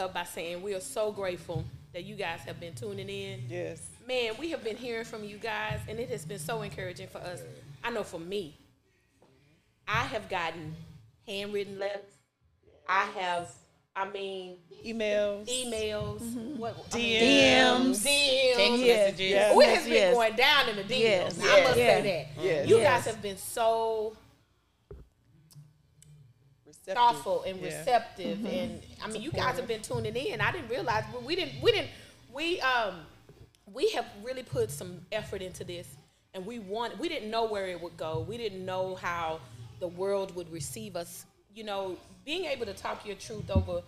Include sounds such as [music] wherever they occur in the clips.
up by saying we are so grateful that you guys have been tuning in. Yes. Man, we have been hearing from you guys, and it has been so encouraging for us. I know for me, I have gotten handwritten letters. I have, I mean, Emails. emails, mm-hmm. what, I mean, DMs. DMs. Text Yes. messages. Yes. We has been Yes. going down in the DMs. Yes. I must Yes. say that. Yes. You Yes. guys have been so Receptive. thoughtful and Yeah. receptive and I mean you guys have been tuning in. I didn't realize we didn't we didn't we um we have really put some effort into this and we want we didn't know where it would go. We didn't know how the world would receive us. You know, being able to talk your truth over,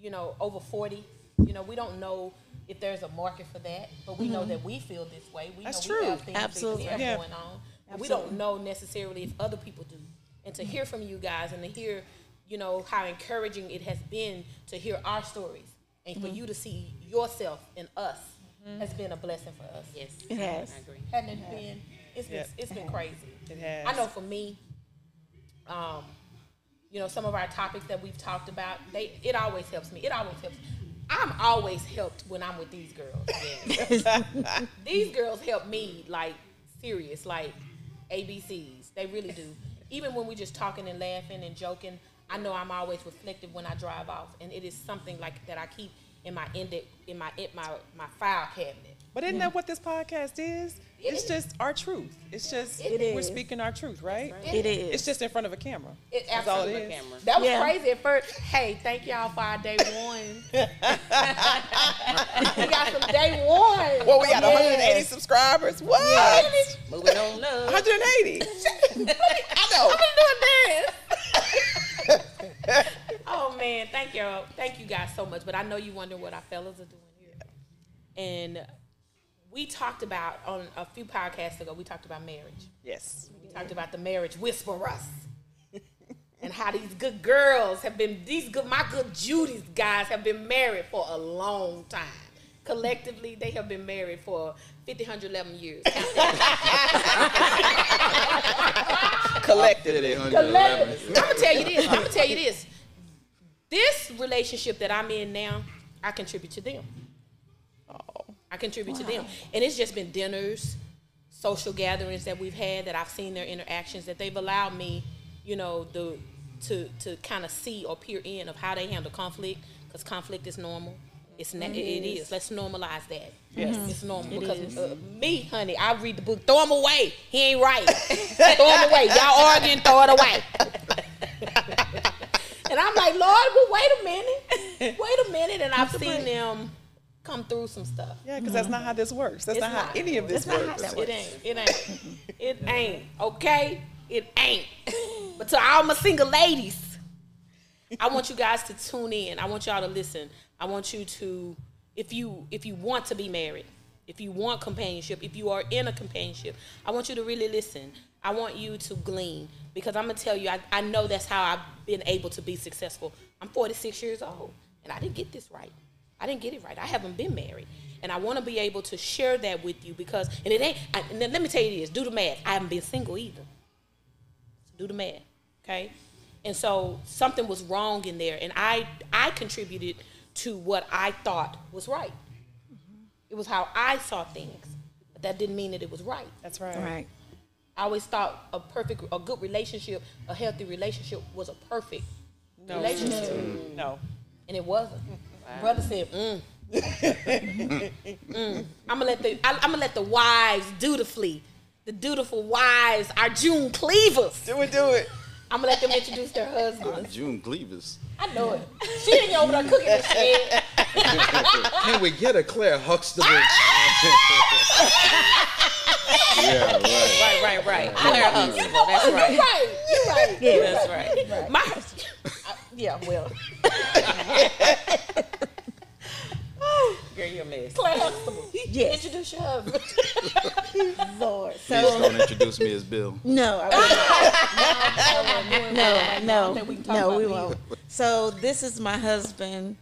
you know, over 40, you know, we don't know if there's a market for that, but we know that we feel this way. We That's know we true. have things Absolutely. that we have Yeah. going on. And we don't know necessarily if other people do. And to hear from you guys and to hear, you know, how encouraging it has been to hear our stories and for you to see yourself in us has been a blessing for us. Yes. It has. I agree. Hadn't it been? It's been Yeah. it's been crazy. It has. I know for me, um, you know, some of our topics that we've talked about, they it always helps me. It always helps. I'm always helped when I'm with these girls. [laughs] these girls help me like serious, like ABCs. They really do. Even when we're just talking and laughing and joking, I know I'm always reflective when I drive off, and it is something like that I keep in my index in my in my my file cabinet. But isn't that what this podcast is? It's just our truth. It's just It we're is. speaking our truth, right? It is. It's just in front of a camera. It That's all it. Camera. That was Yeah. crazy at first. Hey, thank y'all for our day [laughs] one. [laughs] we got some day one. Well, we got Yes. 180 subscribers. What? Moving on up. 180. [laughs] I know. I'm doing this. [laughs] oh man, thank you, thank you guys so much. But I know you wonder what our fellas are doing here. And we talked about on a few podcasts ago. We talked about marriage. Yes. We talked about the marriage whisperers. [laughs] And how these good girls have been, these good, my good Judy's guys have been married for a long time. Collectively, they have been married for 50, 111 years. [laughs] Collectively. I'm gonna tell you this. I'm gonna tell you this. This relationship that I'm in now, I contribute to them. Oh. I contribute to them, and it's just been dinners, social gatherings that we've had that I've seen their interactions that they've allowed me, you know, the to to kind of see or peer in of how they handle conflict because conflict is normal. It's na- it is. Let's normalize that. Yes. It's normal It because uh, me, honey, I read the book. Throw him away. He ain't right. [laughs] throw him away. Y'all arguing. Throw it away. [laughs] and I'm like, Lord, well, wait a minute. Wait a minute. And I've seen them come through some stuff. Yeah, because that's not how this works. That's It's not how any of this That's not works. It ain't. It ain't. It ain't. Okay? It ain't. But to all my single ladies, I want you guys to tune in. I want y'all to listen. I want you to, if you if you want to be married, if you want companionship, if you are in a companionship, I want you to really listen. I want you to glean because I'm gonna tell you, I, I know that's how I've been able to be successful. I'm 46 years old and I didn't get this right. I didn't get it right. I haven't been married. And I want to be able to share that with you because, and it ain't, I, and let me tell you this do the math. I haven't been single either. Do the math, okay? And so something was wrong in there, and I, I contributed to what I thought was right. It was how I saw things, but that didn't mean that it was right. That's right. Right. I always thought a perfect, a good relationship, a healthy relationship was a perfect relationship, No. and it wasn't. Brother said, mm. [laughs] mm. I'm gonna let the I, I'm gonna let the wives dutifully, the dutiful wives, our June cleavers. Do it, do it. I'm gonna let them introduce their husbands. Uh, June Cleavers. I know it. She ain't over there cooking the shit. [laughs] Can we get a Claire Huxtable? Ah! yeah, right. Right, right, right. Claire Huxtable. That's You're right. right. You're right. Yeah. That's right. My, I- yeah, well. [laughs] Girl, you're a mess. Classible. yes. Introduce your husband. [laughs] Lord. So, He's going to introduce me as Bill. No, I [laughs] no, no, no, we won't. So this is my husband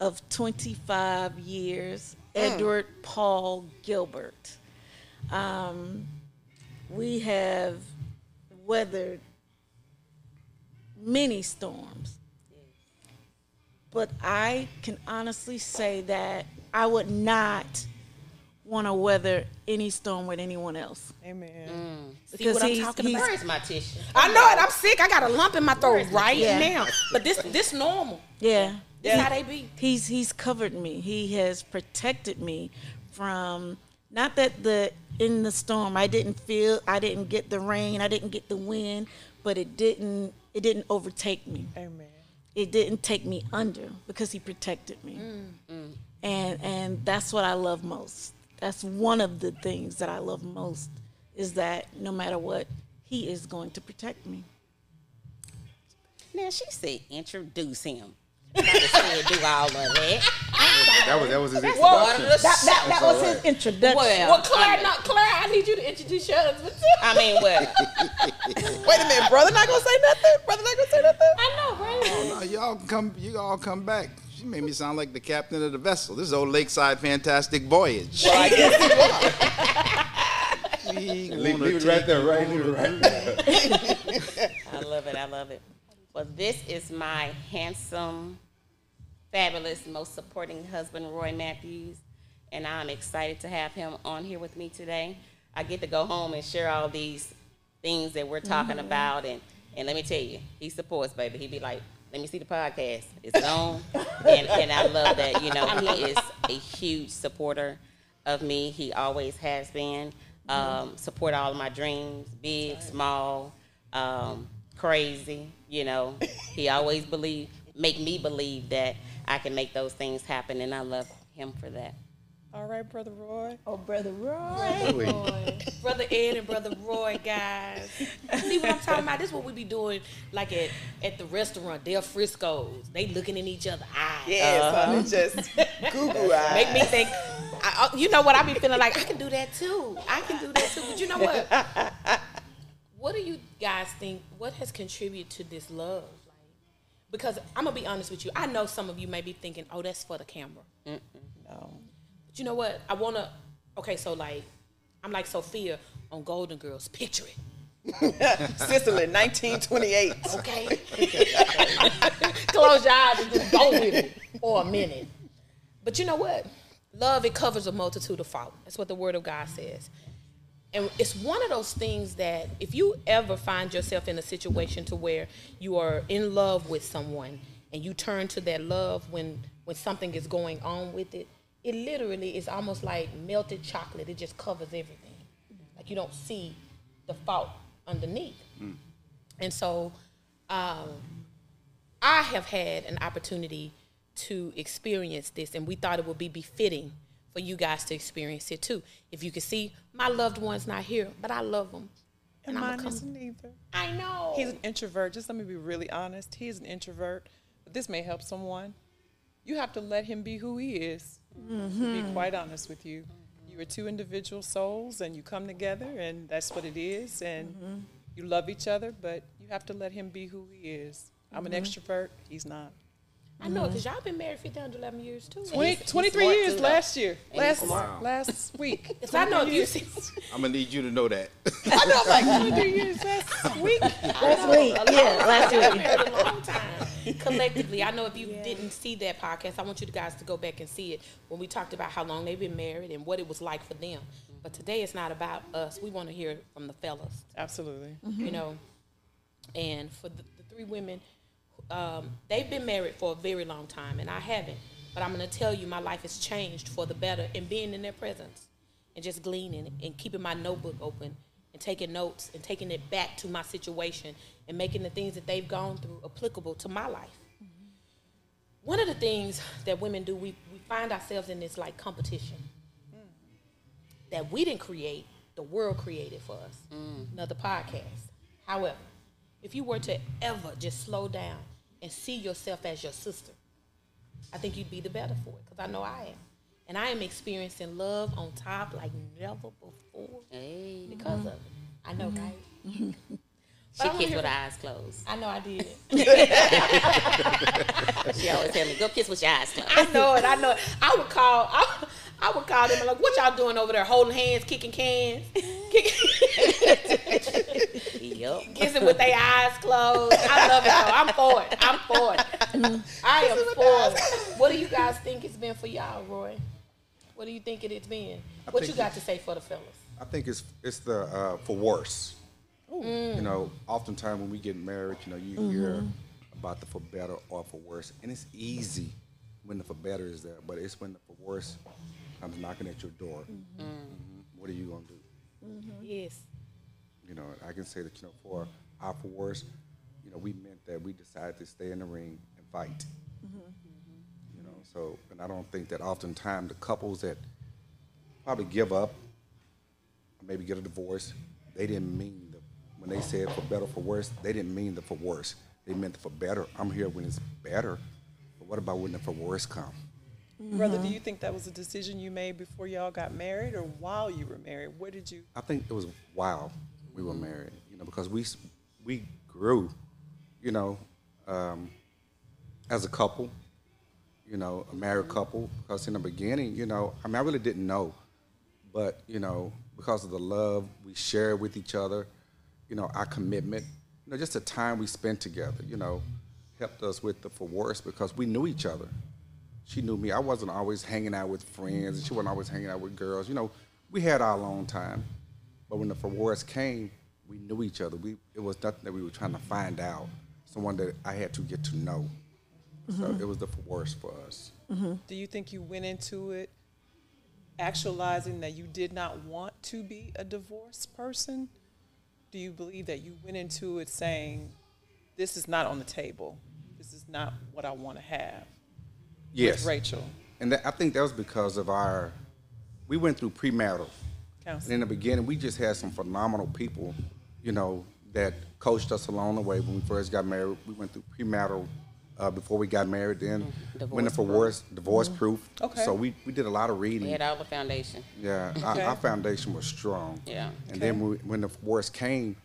of 25 years, mm. Edward mm. Paul Gilbert. Um, we have weathered many storms. But I can honestly say that I would not want to weather any storm with anyone else Amen. Mm. because what I'm talking he's Where is my tissue? I know it. I'm sick. I got a lump in my throat right Yeah. now. But this this normal. yeah. This how they be. he's he's covered me. He has protected me from not that the in the storm I didn't feel I didn't get the rain, I didn't get the wind, but it didn't it didn't overtake me. Amen. It didn't take me under because he protected me. Mm. And and that's what I love most. That's one of the things that I love most is that no matter what, he is going to protect me. Now she said introduce him. Not to do all of that. [laughs] That was that was his Well, introduction. that- That, that was all his introduction. Well, Well, Claire, I mean, no, Claire, I need you to introduce your husband. I mean, well, [laughs] Wait a minute, brother not gonna say nothing? Brother not gonna say nothing? I know, right? No, y'all come. You all come back. She made me sound like the captain of the vessel. This is old Lakeside Fantastic Voyage. Well, I guess We [laughs] Leave, wanna leave it right there, right? Leave it right [laughs] there. I love it. I love it. Well, this is my handsome, fabulous, most supporting husband, Roy Mathews, and I'm excited to have him on here with me today. I get to go home and share all these things that we're talking about, and and let me tell you, he supports, baby. He'd be like, "Let me see the podcast. It's it on?" and and I love that. You know, he is a huge supporter of me. He always has been. Um, support all of my dreams, big, small, um, crazy. You know, he always believe, make me believe that I can make those things happen, and I love him for that. All right, brother Roy. Oh, brother Roy. Brother Ed and Brother Roy, guys. See what I'm talking about? This is what we be doing, like at, at the restaurant, Del Frisco's. They looking in each other's eyes. Yes, uh-huh. honey, just [laughs] Google eyes. Make me think. I, I- you know what? I be feeling like I can do that too. I can do that too. But you know what? [laughs] What do you guys think? What has contributed to this love? Like, because I'm gonna be honest with you. I know some of you may be thinking, "Oh, that's for the camera." No. You know what? I wanna. Okay, so like, I'm like Sophia on Golden Girls. Picture it. [laughs] Sicily, 1928. Okay. [laughs] Close your eyes and just go with it for a minute. But you know what? Love it covers a multitude of faults. That's what the Word of God says. And it's one of those things that if you ever find yourself in a situation to where you are in love with someone and you turn to that love when when something is going on with it, it literally is almost like melted chocolate. It just covers everything. Like you don't see the fault underneath. And so um, I have had an opportunity to experience this, and we thought it would be befitting for you guys to experience it too. If you can see, my loved one's not here, but I love them. And I'ma mine come- isn't either. I know. He's an introvert. Just let me be really honest. He's an introvert, but this may help someone. You have to let him be who he is. To be mm-hmm. quite honest with you, you are two individual souls, and you come together, and that's what it is. And mm-hmm. you love each other, but you have to let him be who he is. I'm an mm-hmm. extrovert. He's not. I know, because y'all been married 15 to 11 years too. 20, he's 23 smart years too, though. last year. Last smart. last [laughs] week. Yes, I know if you see. [laughs] I'm gonna need you to know that. [laughs] I know, like 23 years last week. Last week. Yeah, last week. married a long time. [laughs] Collectively, I know if you didn't see that podcast, I want you guys to go back and see it when we talked about how long they've been married and what it was like for them. But today it's not about us. We want to hear from the fellas. Absolutely. you know. And for the, the three women, um, they've been married for a very long time, and I haven't. But I'm going to tell you, my life has changed for the better in being in their presence and just gleaning and keeping my notebook open and taking notes and taking it back to my situation and making the things that they've gone through applicable to my life. One of the things that women do, we, we find ourselves in this like competition that we didn't create, the world created for us. Mm. Another podcast. However, if you were to ever just slow down and see yourself as your sister, I think you'd be the better for it because I know I am. And I am experiencing love on top like never before Hey. because of it. I know, mm-hmm. right? [laughs] She I kissed with her eyes closed. I know I did. [laughs] [laughs] She always tell me, go kiss with your eyes closed. I know it. I know it. I would call. I, I would call them and like, what y'all doing over there? Holding hands, kicking cans, [laughs] kicking, Yup. kissing with their eyes closed. I love it though. I'm for it. I'm for it. I am for it. What do you guys think it's been for y'all, Roy? What do you think it has been? What you got to say for the fellas? I think it's it's the uh, for worse. Mm. You know, oftentimes when we get married, you know, you mm-hmm. hear about the for better or for worse, and it's easy when the for better is there, but it's when the for worse comes knocking at your door. Mhm. What are you gonna do? Mm-hmm. Yes. You know, I can say that you know for our for worse, you know, we meant that we decided to stay in the ring and fight. You know, so and I don't think that oftentimes the couples that probably give up, maybe get a divorce, they didn't mean the when they said for better for worse, they didn't mean the for worse. They meant the for better. I'm here when it's better, but what about when the for worse come? Brother, do you think that was a decision you made before y'all got married or while you were married? What did you? I think it was while we were married, you know, because we we grew, you know, um, as a couple, you know, a married couple. Because in the beginning, you know, I mean, I really didn't know, but you know, because of the love we shared with each other, you know, our commitment, you know, just the time we spent together, you know, helped us with the for worse because we knew each other. She knew me. I wasn't always hanging out with friends, and she wasn't always hanging out with girls. You know, we had our alone time. But when the for worse came, we knew each other. We it was nothing that we were trying to find out. Someone that I had to get to know. So mm-hmm. it was the for worse for us. Mm-hmm. Do you think you went into it actualizing that you did not want to be a divorced person? Do you believe that you went into it saying, "This is not on the table. This is not what I want to have"? Yes. With Rachel, And that, I think that was because of our, we went through premarital. And counseling. in the beginning, we just had some phenomenal people, you know, that coached us along the way when we first got married. We went through premarital uh, before we got married. Then mm-hmm. went in Divorce for proof. worse, divorce mm-hmm. proof. Okay. So we, we did a lot of reading. We had all the foundation. Yeah, Okay. our, our foundation was strong. Yeah. And then when, when the worst came,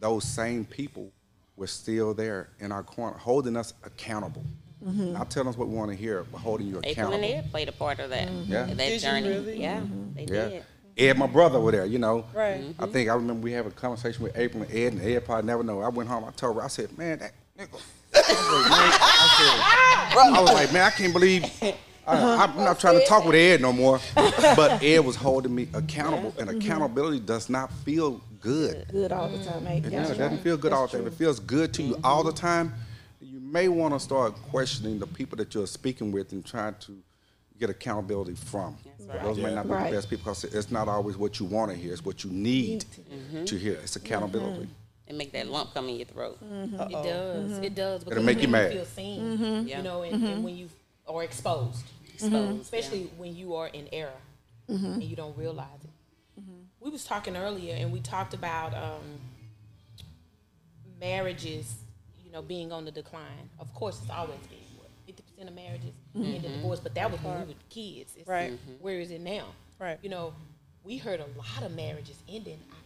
those same people were still there in our corner, holding us accountable. Mm-hmm. Not telling us what we want to hear, but holding you accountable. April and Ed played a part of that. Yeah. That Did you journey. really? Yeah, they Yeah. did. Ed, my brother, were there. You know. Right. I think I remember we had a conversation with April and Ed, and Ed probably never know. I went home. I told her. I said, "Man, that nigga." I was like, man, I, was like, man, I can't believe. I, I'm not trying to talk with Ed no more, but Ed was holding me accountable, and mm-hmm. accountability does not feel good. Good all the time, mate. It does. It doesn't feel good all the time. If it feels good to you mm-hmm. all the time, you may want to start questioning the people that you're speaking with and trying to get accountability from. right. Those may not be Right. the best people because it's not always what you want to hear. It's what you need mm-hmm. to hear. It's accountability. And make that lump come in your throat. Mm-hmm. Mm-hmm. It does. It does. Because make you then mad. feel seen. Mm-hmm. Yeah. You know, and, and when you are exposed, Exposed. especially when you are in error and you don't realize it. We was talking earlier, and we talked about um, marriages, you know, being on the decline. Of course, it's always been what fifty percent of marriages end in divorce, but that was when we were kids. It's, Right. Where is it now? Right. You know, we heard a lot of marriages ending after 2020.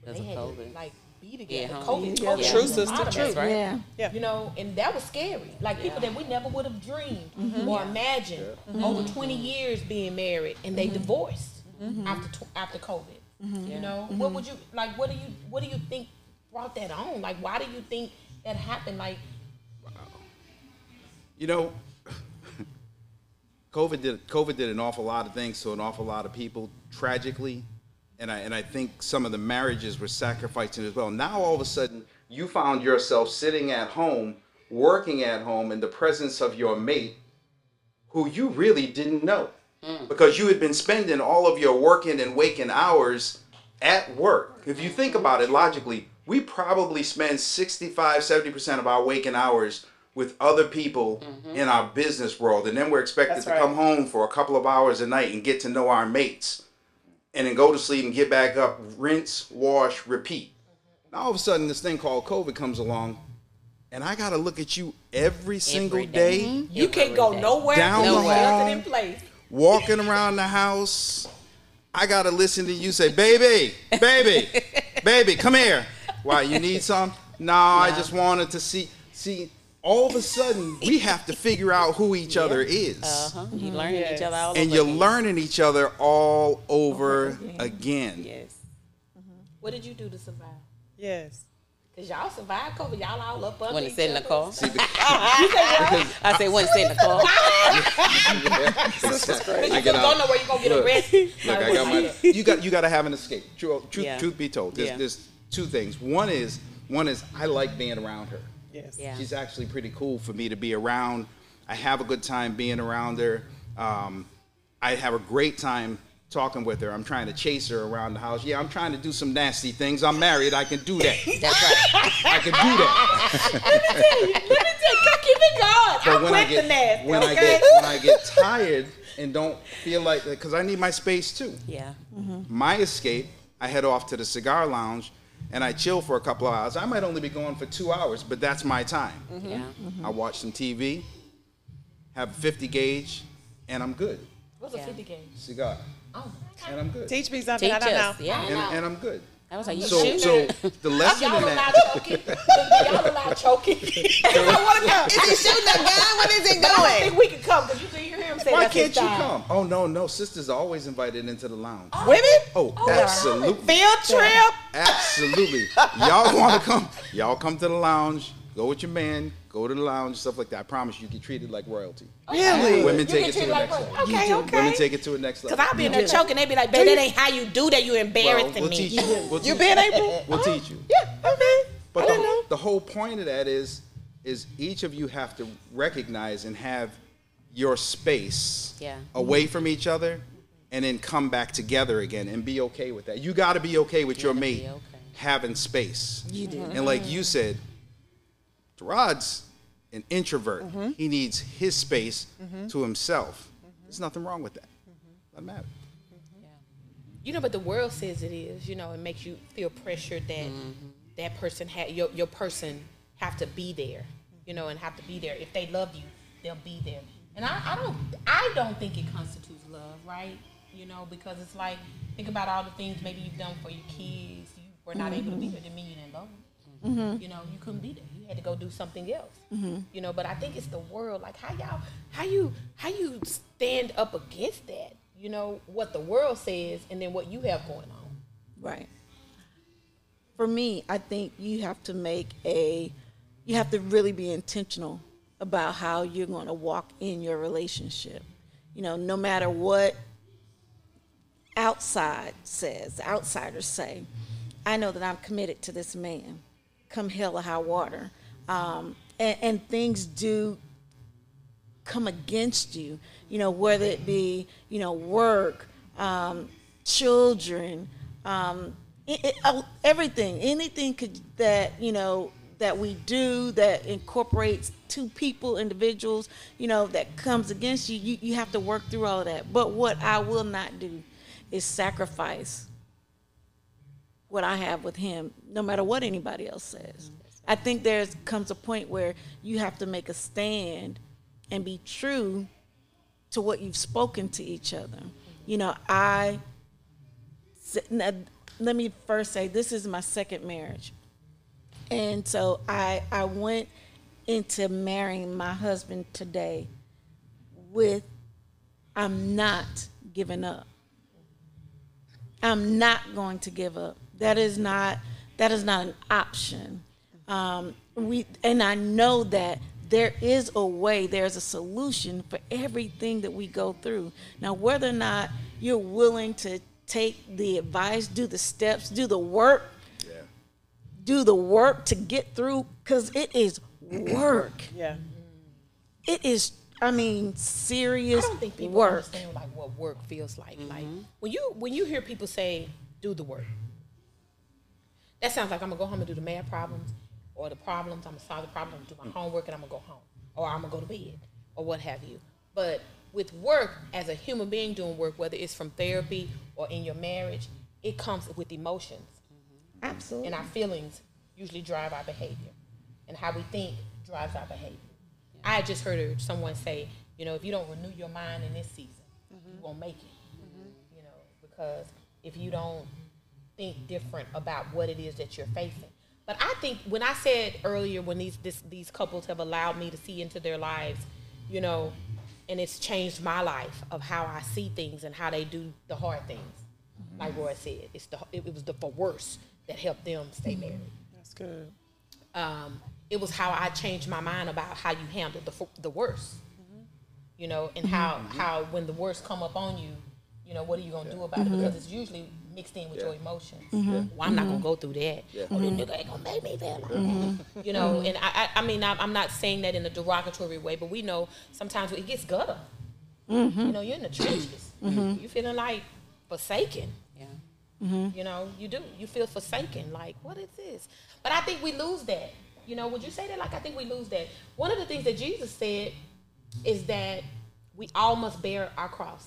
Because they of had COVID. to like be together. Yeah, COVID, yeah. COVID True, was a sister, lot of true. right. Yeah. Yeah. You know, and that was scary. Like people that we never would have dreamed mm-hmm. or imagined over mm-hmm. 20 mm-hmm. years being married and they divorced after tw- after COVID. You know, what would you like? What do you what do you think brought that on? Like, why do you think that happened? Like, wow. You know, [laughs] COVID did COVID did an awful lot of things to an awful lot of people tragically, and I and I think some of the marriages were sacrificing as well. Now all of a sudden you found yourself sitting at home, working at home in the presence of your mate, who you really didn't know, mm. because you had been spending all of your working and waking hours at work. If you think about it logically, we probably spend 65, 70% of our waking hours with other people mm-hmm. in our business world. And then we're expected That's to right. come home for a couple of hours a night and get to know our mates. And then go to sleep and get back up, rinse, wash, repeat. Mm-hmm. Now all of a sudden this thing called COVID comes along and I gotta look at you every single day. day mm-hmm. you can't go day. nowhere. Down Down the nothing hall. in place. walking around the house, I gotta listen to you say, "Baby, baby, [laughs] baby, come here." Why you need some? No, I just wanted to see. See, all of a sudden we have to figure out who each other is, Uh-huh. You learning each other all and over you're again. learning each other all over again. Yes. What did you do to survive? Yes. Cause y'all survived COVID. Y'all all up under When each it's in the other. car. See, because I said when it's in the car. But I you get don't out. know where you're gonna get Look, arrested. Look, I got my. You got you got to have an escape. Truth, truth, Yeah. truth be told, there's, Yeah. there's two things. One is one is I like being around her. Yes. Yeah. She's actually pretty cool for me to be around. I have a good time being around her. Um, I have a great time talking with her. I'm trying to chase her around the house. Yeah, I'm trying to do some nasty things. I'm married. I can do that. [laughs] That's right. I can do that. Let me tell you. Let me tell you. Keep it going. But I'm when I with get the nasty. when I get when I get tired and don't feel like because I need my space too. Yeah. My escape, I head off to the cigar lounge and I chill for a couple of hours. I might only be gone for two hours, but that's my time. Mm-hmm. Yeah. Mm-hmm. I watch some TV, have a 50 gauge, and I'm good. What's a 50 gauge? Cigar, Oh, and I'm good. Teach me something Teach I don't know. us. Yeah. And, and I'm good. I was like, you So, shoot so the lesson y'all in allow that, choking. y'all allow choking. I want to go. Is he shooting a gun? What is it going? I think we can come because you can hear him say why that's can't you style. come? Oh no, no, sisters are always invited into the lounge. Oh. Women? Oh, oh absolutely. Field trip? Absolutely. Y'all want to come? Y'all come to the lounge. Go with your man. Go to the lounge, stuff like that. I promise you get treated like royalty. Really? Women You take it to the like next royalty. level. Okay, okay. Women take it to the next level. Because. I'll be in there choking. They be like, babe, that ain't how you do that. You Well, embarrassing we'll me. teach you. We'll You teach been April? We'll oh, teach you. Yeah, okay. But I didn't know. the, the whole point of that is, is each of you have to recognize and have your space Yeah. away from each other, and then come back together again and be okay with that. You got to be okay with your mate okay. having space. You do. And like you said, Gerard's an introvert. Mm-hmm. He needs his space mm-hmm. to himself. There's nothing wrong with that. Mm-hmm. Doesn't matter. You know, but the world says it is. You know, it makes you feel pressured that mm-hmm. that person had your your person have to be there. You know, and have to be there. If they love you, they'll be there. And I, I don't I don't think it constitutes love, right? You know, because it's like think about all the things maybe you've done for your kids. You were not able to be there. Didn't mean you didn't love them. You know, you couldn't be there. Had to go do something else. Mm-hmm. You know, but I think it's the world. Like how y'all, how you, how you stand up against that? You know what the world says, and then what you have going on. Right. For me, I think you have to make a, you have to really be intentional about how you're going to walk in your relationship. You know, no matter what outside says, outsiders say, I know that I'm committed to this man, come hell or high water. Um, and, and things do come against you, you know, whether it be, you know, work, um, children, um, it, it, uh, everything, anything could, that, you know, that we do that incorporates two people, individuals, you know, that comes against you, you, you have to work through all of that. But what I will not do is sacrifice what I have with him, no matter what anybody else says. I think there's comes a point where you have to make a stand and be true to what you've spoken to each other. You know, I let me first say this is my second marriage. And so I I went into marrying my husband today with I'm not giving up. I'm not going to give up. That is not that is not an option. Um, we and I know that there is a way, there's a solution for everything that we go through. Now, whether or not you're willing to take the advice, do the steps, do the work, Yeah. do the work to get through, because it is work. Yeah. It is, I mean, serious. I serious don't think people work. understand like what work feels like. Like when you when you hear people say, "Do the work," that sounds like I'm gonna go home and do the math problems or the problems. I'm gonna solve the problem, do my mm. homework, and I'm gonna go home, or I'm gonna go to bed, or what have you. But with work, as a human being doing work, whether it's from therapy or in your marriage, it comes with emotions. Mm-hmm. Absolutely. and our feelings usually drive our behavior and how we think drives our behavior i just heard someone say you know if you don't renew your mind in this season mm-hmm. you won't make it mm-hmm. you know because if you don't think different about what it is that you're facing. But I think when I said earlier, when these this, these couples have allowed me to see into their lives, you know, and it's changed my life of how I see things and how they do the hard things. Mm-hmm. Like Roy said, it's the it, it was the for worse that helped them stay mm-hmm. married. That's good. Um, it was how I changed my mind about how you handle the the worst, mm-hmm. you know, and how how when the worst come up on you, you know, what are you gonna do about it? Because it's usually mixed in with your emotions. Mm-hmm. Well, I'm not gonna mm-hmm. go through that. Oh, this nigga ain't gonna make me feel like mm-hmm. that. You know, and I, I, I mean, I'm, I'm not saying that in a derogatory way, but we know sometimes it gets gutter. You know, you're in the trenches. You feeling like forsaken. Yeah. You know, you do. You feel forsaken. Like, what is this? But I think we lose that. You know, would you say that? Like, I think we lose that. One of the things that Jesus said is that we all must bear our cross.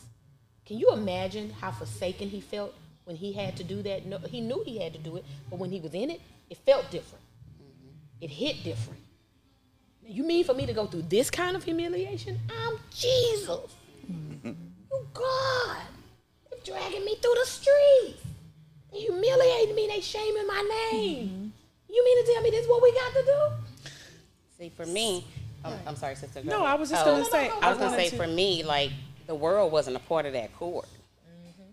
Can you imagine how forsaken he felt when he had to do that? No, he knew he had to do it, but when he was in it, it felt different. It hit different. You mean for me to go through this kind of humiliation? I'm Jesus. You God. They're dragging me through the streets. They humiliating me. They shaming my name. You mean to tell me this is what we got to do? See, for me, I'm, I'm sorry, sister. go No. I was just Oh, gonna say. I was gonna say to- for me, like the world wasn't a part of that court.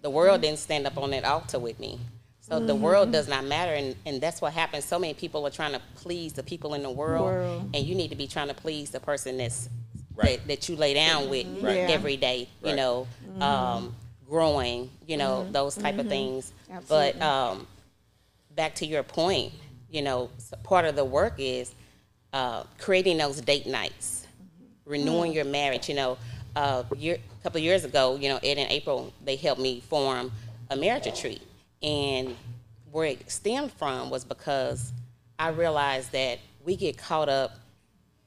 Mm-hmm. The world didn't stand up on that altar with me. So the Mm-hmm. world does not matter, and, and that's what happens. So many people are trying to please the people in the world, World. and you need to be trying to please the person that's Right. that, that you lay down with Right. Every day. You Right. know, um, growing. You know, those type of things. Absolutely. But um, back to your point, you know, s- part of the work is uh, creating those date nights, renewing your marriage. You know, uh, year, a couple of years ago, you know, Ed and April, they helped me form a marriage retreat. And where it stemmed from was because I realized that we get caught up,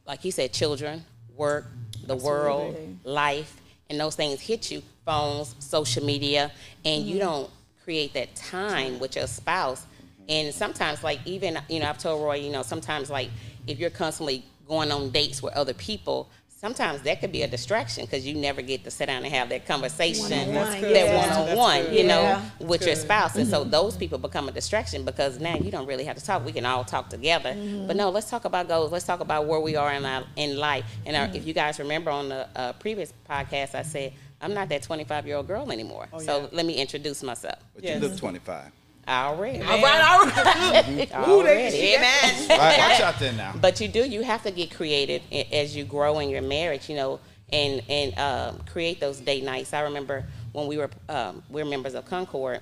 like you said, children, work, the world, life, and those things hit you phones, social media, and you don't create that time with your spouse. And sometimes, like, even, you know, I've told Roy, you know, sometimes, like, if you're constantly going on dates with other people, sometimes that could be a distraction because you never get to sit down and have that conversation, One-on-one, that one on one, you know, Yeah. with your good. spouse. And so mm-hmm. those people become a distraction because now you don't really have to talk. We can all talk together. Mm-hmm. But no, let's talk about goals. Let's talk about where we are in, our, in life. And our, mm-hmm. if you guys remember on the uh, previous podcast, I said, I'm not that 25 year old girl anymore. Oh, so yeah. let me introduce myself. But Yes. you look 25. Already. All right, all right. [laughs] Already. Right, watch out there now. But you do. You have to get creative as you grow in your marriage. You know, and and um, create those date nights. I remember when we were um, we are members of Concord,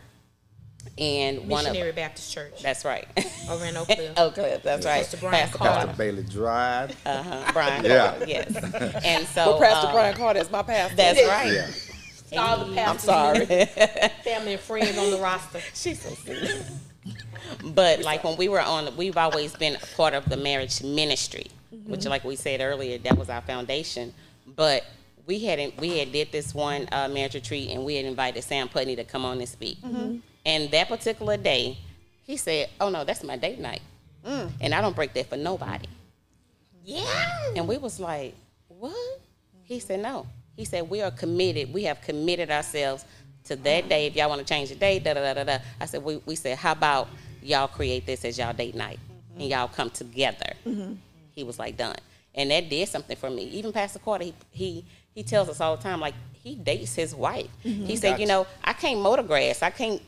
and one of Missionary Baptist Church that's right. over in Oak Cliff. [laughs] Oak Cliff, that's right. Pastor Bryan Pastor Carter. Carter. Bailey Drive. Uh-huh. Bryan Yeah. Carter, yes. And [laughs] so Well, Pastor um, Bryan Carter is my pastor. That's right. Yeah. All the I'm sorry. [laughs] family, and friends on the roster. [laughs] She's so sweet. but like when we were on, we've always been a part of the marriage ministry, which, mm-hmm. like we said earlier, that was our foundation. But we hadn't, we had did this one uh, marriage retreat, and we had invited Sam Putney to come on and speak. Mm-hmm. And that particular day, he said, "Oh no, that's my date night, mm. and I don't break that for nobody." Yeah. And we was like, what? He said, no. He said, we are committed. We have committed ourselves to that day. If y'all want to change the date, da da da da da. I said, we, we said, how about y'all create this as y'all date night and y'all come together? Mm-hmm. He was like, done. And that did something for me. Even Pastor Carter, he, he, he tells us all the time, like, he dates his wife. Mm-hmm. He said, you know, I can't mow the grass. I can't,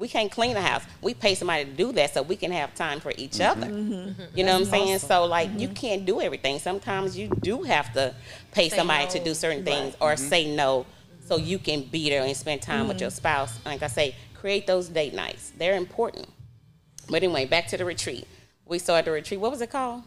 we can't clean the house. We pay somebody to do that so we can have time for each other. Mm-hmm. You know what I'm saying? So like you can't do everything. Sometimes you do have to pay Say somebody no. to do certain things or say no so you can be there and spend time with your spouse. Like I say, create those date nights. They're important. But anyway, back to the retreat. We saw at the retreat. What was it called?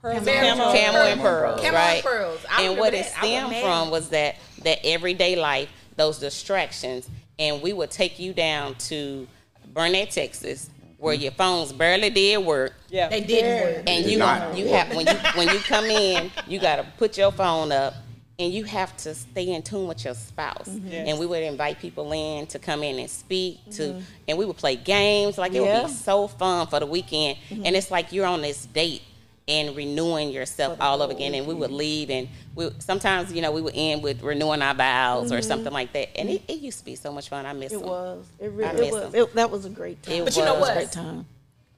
Pearls and Camel- camel. Camel and Pearls, Camel and? Pearls. And what it that. I was stemmed from was that that everyday life, those distractions, and we would take you down to Burnet, Texas, where your phones barely did work. Yeah. They didn't work. And Did you not you have when you when you come in, you got to put your phone up, and you have to stay in tune with your spouse. Mm-hmm. Yes. And we would invite people in to come in and speak to, mm-hmm. and we would play games. Like it would be so fun for the weekend. And mm-hmm. it's like you're on this date and renewing yourself all over again. And we would mm-hmm. leave, and we sometimes, you know, we would end with renewing our vows or mm-hmm. something like that. And it, mm-hmm. it used to be so much fun. I miss It them. was. It really it was. It, that was a great time. It But you know was. what? a great time.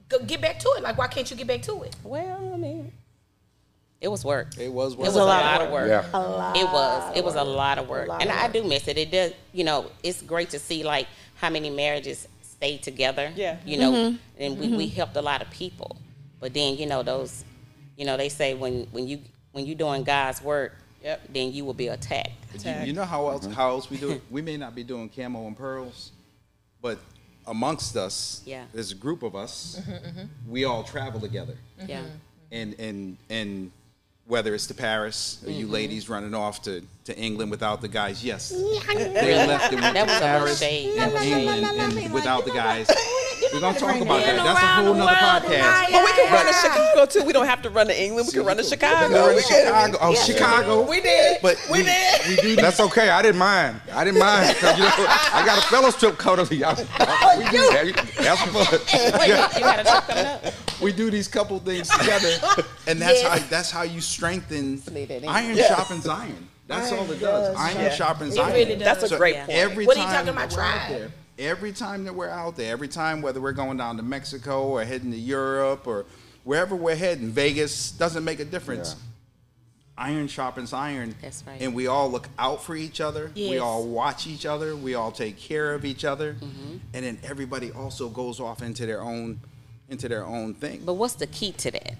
Go, get back to it. Like, why can't you get back to it? Well, I mean, it was work. It was. work. It was a lot of work. Yeah. A lot. It was. It was a lot of work, lot and of I do miss it. It does. You know, it's great to see like how many marriages stay together. Yeah. You know, Mm-hmm. and we, we helped a lot of people, but then you know those, you know, they say when when you when you doing God's work, Yep. then you will be attacked. You, you know how else mm-hmm. how else we do it? [laughs] We may not be doing camo and pearls, but amongst us, Yeah. there's a group of us. Mm-hmm, mm-hmm. We all travel together, Yeah. and and and whether it's to Paris or you ladies running off to, to England without the guys, yes, they left and went That to was a little Paris shade. and That was shade. England and without the guys. We're gonna talk about that. That's a whole the nother podcast. But oh, we can run to Chicago too. We don't have to run to England. We can run to Chicago. We're in We Chicago. Oh, Chicago. We did. But we, did. We do That's okay. I didn't mind. I didn't mind. [laughs] you know I got a fellowship code of y'all. We do that. That's fun. [laughs] You got a trip coming up. [laughs] we do these couple things together, and that's Yes. how that's how you strengthen Leave it in. iron sharpens iron. That's all it does. Iron Yeah. sharpens It iron. really does. That's a So great point. Every What are you time talking about, that we're out tribe? there, every time that we're out there, every time whether we're going down to Mexico or heading to Europe or wherever we're heading, Vegas doesn't make a difference. Iron sharpens iron. That's right. And we all look out for each other. We all watch each other. We all take care of each other. Mm-hmm. And then everybody also goes off into their own into their own thing. But what's the key to that?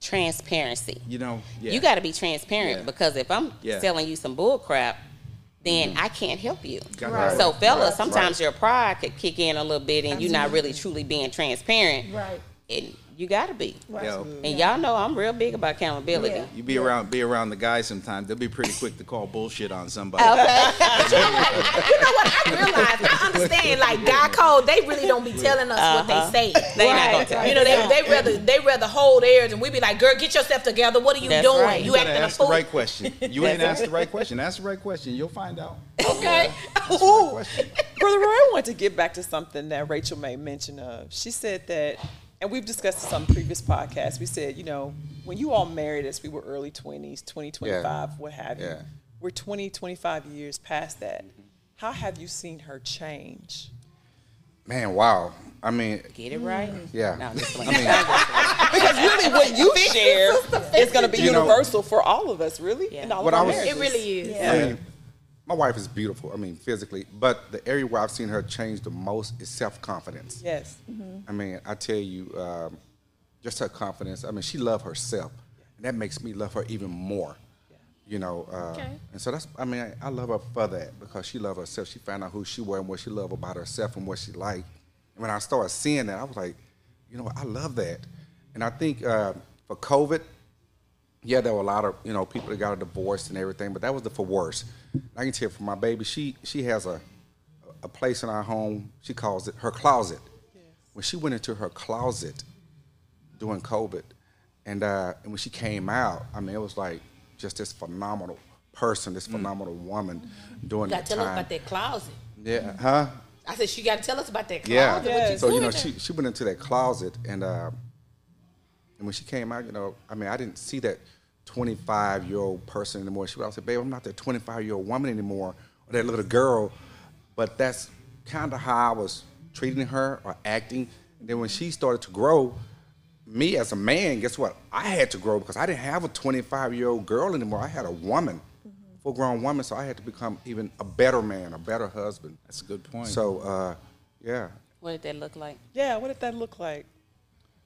Transparency. You know, yeah. You got to be transparent Yeah. because if I'm Yeah. selling you some bull crap, then mm-hmm. I can't help you. Got that. So, fellas, Right, sometimes right. your pride could kick in a little bit, and you're not really truly being transparent. Right. And you got to be. Yo, And y'all know I'm real big about accountability. Yeah. you be around be around the guys sometimes. They'll be pretty quick to call bullshit on somebody. Okay, [laughs] [laughs] You know what? I realize, I understand. Like God code, they really don't be telling us what they say. Uh-huh. They not gonna tell You know, they, they rather they rather hold theirs, and we be like, "Girl, get yourself together. What are you That's doing? right. You You gotta acting a fool. ask the right question. You ain't asked the right question. Ask the right question. You'll find out. Okay. Ooh. Question. Brother Roy, I want to get back to something that Rachel made mention of. She said that, and we've discussed this on previous podcasts. We said, you know, when you all married us, we were early 20s, 20, 25, what have you. Yeah. We're 20, 25 years past that. Mm-hmm. How have you seen her change? Man, wow. I mean, Get it right? Mm. Yeah. No, I'm just playing. [laughs] Because really, what you share is going to be You know- universal for all of us, really, Yeah. in all What of I our was- marriages. It really is. I mean, my wife is beautiful. I mean, physically, but the area where I've seen her change the most is self confidence. Yes. I mean, I tell you, um, just her confidence. I mean, she loves herself, and that makes me love her even more. Yeah. You know, uh, Okay. and so that's. I mean, I, I love her for that because she loves herself. She found out who she was and what she loved about herself and what she liked. And when I started seeing that, I was like, you know, what, I love that. And I think uh, for COVID, yeah, there were a lot of you know people that got a divorce and everything, but that was the for worse. I can tell you for my baby, she she has a a place in our home. She calls it her closet. When she went into her closet during COVID, and uh, and when she came out, I mean, it was like just this phenomenal person, this phenomenal woman during Got that to tell us about that closet. Yeah, huh? I said she got to tell us about that closet. Yeah. You Yes. So you know, she she went into that closet, and uh, and when she came out, you know, I mean, I didn't see that 25 year old person anymore. She would always say, "Babe, I'm not that 25 year old woman anymore, or that little girl." But that's kind of how I was treating her or acting. And then when she started to grow, me as a man, guess what? I had to grow because I didn't have a 25 year old girl anymore. I had a woman, full grown woman. So I had to become even a better man, a better husband. That's a good point. So, uh, yeah. What did that look like? Yeah, what did that look like?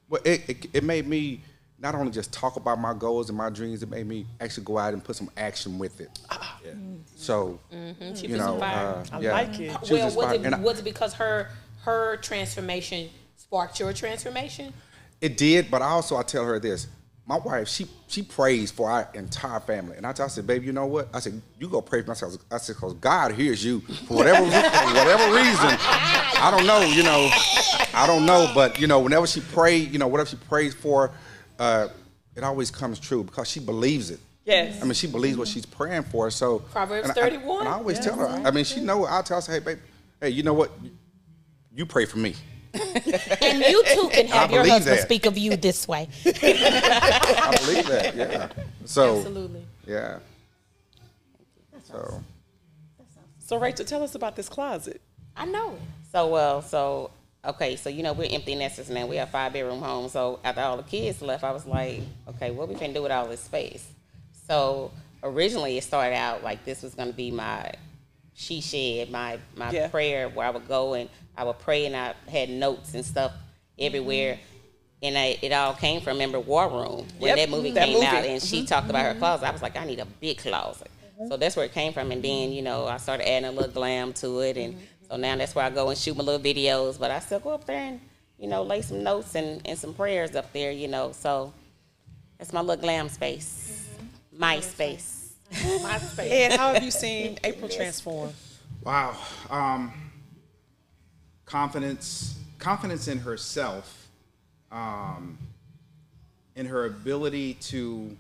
Well, it, it, it made me not only just talk about my goals and my dreams, it made me actually go out and put some action with it. Ah. Yeah. Mm-hmm. So, mm-hmm. She you know, uh, I yeah. like it. She was well, was inspired. it I- was it because her her transformation sparked your transformation? It did, but also I tell her this. My wife, she she prays for our entire family, and I tell her, I said, "Baby, you know what?" I said, "You go pray for myself." I said, "Cause God hears you for whatever for whatever reason. I don't know, you know, I don't know, but you know, whenever she prayed, you know, whatever she prays for, uh, it always comes true because she believes it. Yes. I mean, she believes what she's praying for. So Proverbs and I- 31. and I always tell her. I mean, she know. I tell her, "Hey, babe, hey, you know what? You pray for me." [laughs] And you too can have your believe husband that. speak of you this way. [laughs] I believe that. Yeah. So Absolutely. yeah. So So Rachel, tell us about this closet. I know it. So well, so okay, so you know we're empty nesters now. We have five bedroom homes. So after all the kids left, I was like, okay, what we can do with all this space? So originally it started out like this was gonna be my she shed, my my Yeah. prayer where I would go and I would pray and I had notes and stuff everywhere. Mm-hmm. And I, it all came from remember War Room when Yep, that movie that came movie. out and she mm-hmm. talked about her mm-hmm. closet. I was like, I need a big closet. So that's where it came from. And then, you know, I started adding a little glam to it. And so now that's where I go and shoot my little videos. But I still go up there and, you know, lay some notes and, and some prayers up there, you know. So that's my little glam space, my space. [laughs] My space. Ed, how have you seen [laughs] April transform? Wow. Um, confidence, confidence in herself, um, in her ability to.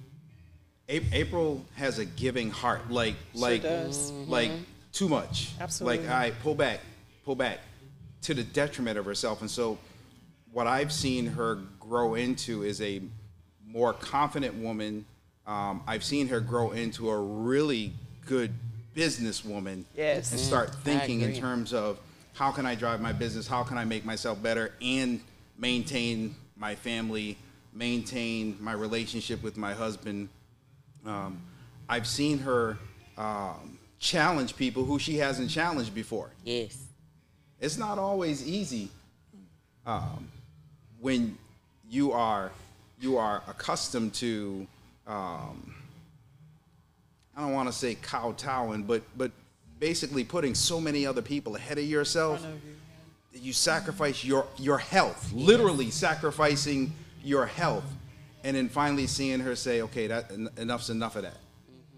A- April has a giving heart, like like does. like too much. Absolutely. Like I pull back, pull back, to the detriment of herself. And so, what I've seen her grow into is a more confident woman. Um, I've seen her grow into a really good businesswoman Yes. and start thinking in terms of how can I drive my business, how can I make myself better, and maintain my family, maintain my relationship with my husband. Um, I've seen her um, challenge people who she hasn't challenged before. Yes. It's not always easy um, when you are you are accustomed to um, I don't want to say kowtowing, but but basically putting so many other people ahead of yourself. that You sacrifice your your health, literally sacrificing your health, and then finally seeing her say, "Okay, that en- enough's enough of that."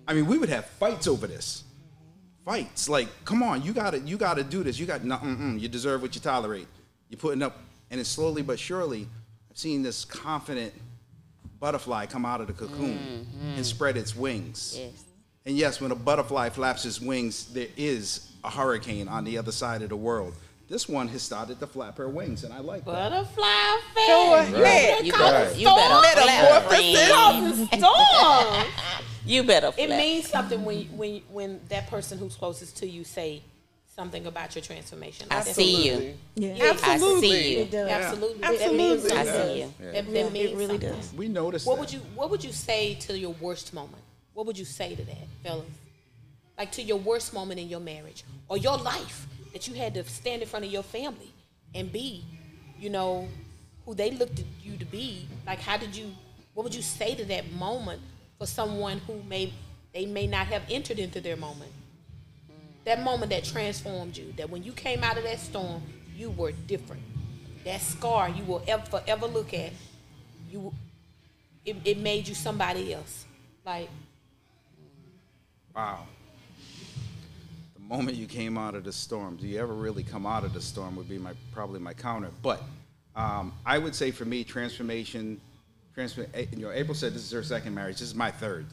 I mean, we would have fights over this fights. Like, come on, you gotta, you gotta do this. You got, no, mm-mm, you deserve what you tolerate. You're putting up, and it's slowly but surely, I've seen this confident butterfly come out of the cocoon mm-hmm. and spread its wings. Yes. And yes, when a butterfly flaps its wings, there is a hurricane on the other side of the world. This one has started to flap her wings, and I like that. Butterfly Go effect. ahead. You Call better, it you better flap, Metamorphosis. friend. Storm. You better flap. It means something when when when that person who's closest to you say something about your transformation. I Like, that's- see you. Yeah, I Absolutely. see you. it does. Absolutely. That Absolutely. means I see you. That, that It means really something. does. We noticed What that. would you What would you say to your worst moment? What would you say to that, fellas? Like to your worst moment in your marriage or your life that you had to stand in front of your family and be, you know, who they looked at you to be. Like, how did you? What would you say to that moment for someone who may they may not have entered into their moment? That moment that transformed you. That when you came out of that storm, you were different. That scar you will ever forever look at. You it, it made you somebody else. Like, Wow. The moment you came out of the storm, do you ever really come out of the storm would be my probably my counter. But um, I would say for me, transformation, transfer. You know, April said this is her second marriage. This is my third.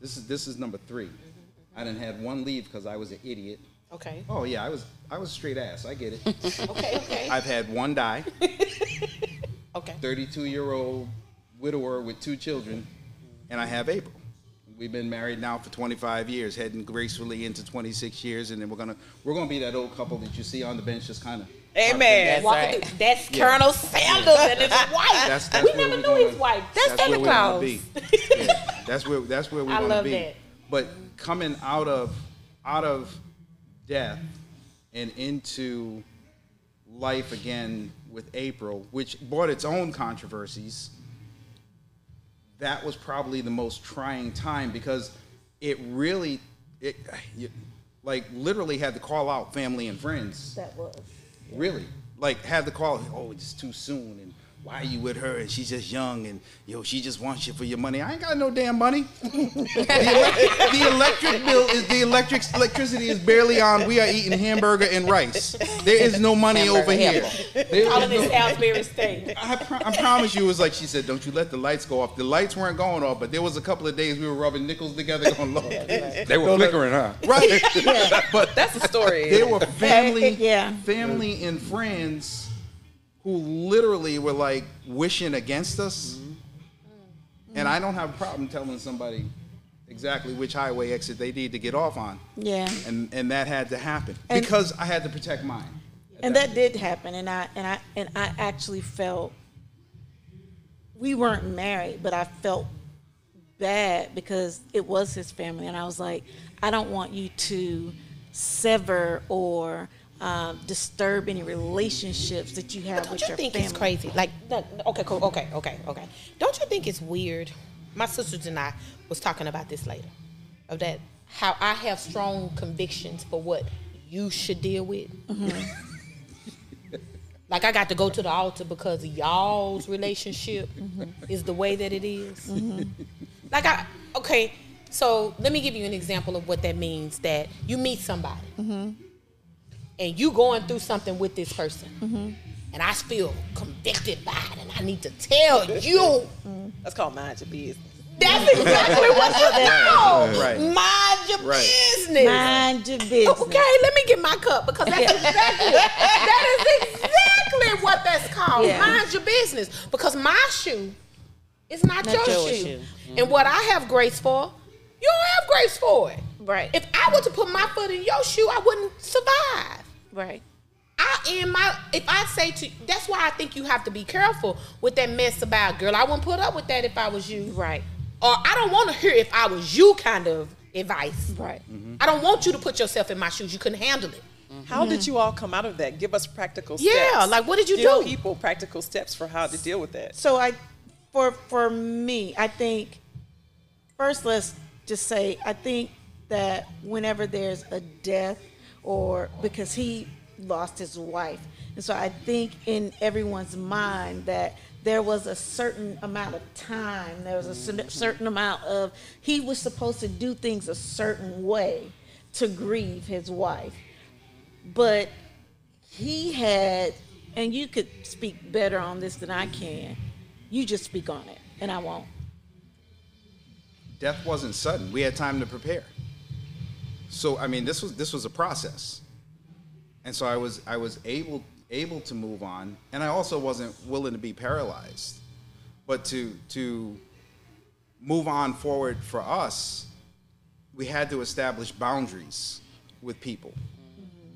This is this is number three. I didn't have one leave because I was an idiot. okay, Oh yeah, I was I was straight ass. I get it. [laughs] okay, okay, I've had one die. [laughs] okay. 32 year old widower with two children, and I have April. We've been married now for 25 years, heading gracefully into 26 years, and then we're gonna we're gonna be that old couple that you see on the bench, just kind of. Amen. That's Walking right. through, that's Yeah. Colonel Sanders and his [laughs] wife. That's, that's we never we're knew gonna, his wife. That's that's Santa where we're gonna Claus. be. [laughs] Yeah, that's where that's where we're I gonna love be. that. But coming out of out of death and into life again with April, which brought its own controversies. That was probably the most trying time because it really, it, you, like literally had to call out family and friends. That was. Really, like had the call. Oh, it's too soon, and why are you with her? And she's just young, and yo, she just wants you for your money. I ain't got no damn money. the, [laughs] elec- the electric bill is the electric electricity is barely on. We are eating hamburger and rice. There is no money Hamburger over here. helper. There is Calling no- this Salisbury State. I, pro- I promise you, it was like she said, "Don't you let the lights go off." The lights weren't going off, but there was a couple of days we were rubbing nickels together, going, "Lord." they were [laughs] flickering, huh? right? [laughs] but That's the story. they were family, Yeah. family and friends who literally were like wishing against us. Mm-hmm. And I mm-hmm. don't have a problem telling somebody exactly which highway exit they need to get off on. Yeah. And and that had to happen And- because I had to protect mine. and that did happen and i and i and i actually felt we weren't married but i felt bad because it was his family and i was like i don't want you to sever or um, disturb any relationships that you have Don't with you your think family it's crazy? Like, no, okay, cool, okay, okay, okay. Don't you think it's weird? My sisters and I was talking about this later, of that how I have strong convictions for what you should deal with. Mm-hmm. [laughs] like I got to go to the altar because y'all's relationship mm-hmm. is the way that it is. Mm-hmm. Like I, okay, so let me give you an example of what that means. That you meet somebody and you going through something with this person, and I feel convicted by it, and I need to tell you. That's called mind your business. That's exactly what [laughs] that's called. Right. Mind your Right. business. mind your business Okay, let me get my cup because that's [laughs] exactly that is exactly what that's called. Yeah. Mind your business because my shoe is not, Not your, your shoe. shoe. And what I have grace for, you don't have grace for it. Right. If I were to put my foot in your shoe, I wouldn't survive. Right I in my if I say to that's why I think you have to be careful with that mess about girl. I wouldn't put up with that if I was you. right Or I don't want to hear if I was you kind of advice. right mm-hmm. I don't want you to put yourself in my shoes. You couldn't handle it. Mm-hmm. How did you all come out of that? Give us practical steps. Yeah, like, what did you Give do? people practical steps for how to deal with that. So I, for for me, I think first let's just say I think that whenever there's a death or because he lost his wife, and so I think in everyone's mind that there was a certain amount of time, there was a certain amount of he was supposed to do things a certain way to grieve his wife, but he had, and you could speak better on this than I can. You just speak on it, and I won't. death wasn't sudden. We had time to prepare. So I mean, this was this was a process, and so I was I was able able to move on, and I also wasn't willing to be paralyzed, but to to move on forward for us, we had to establish boundaries with people,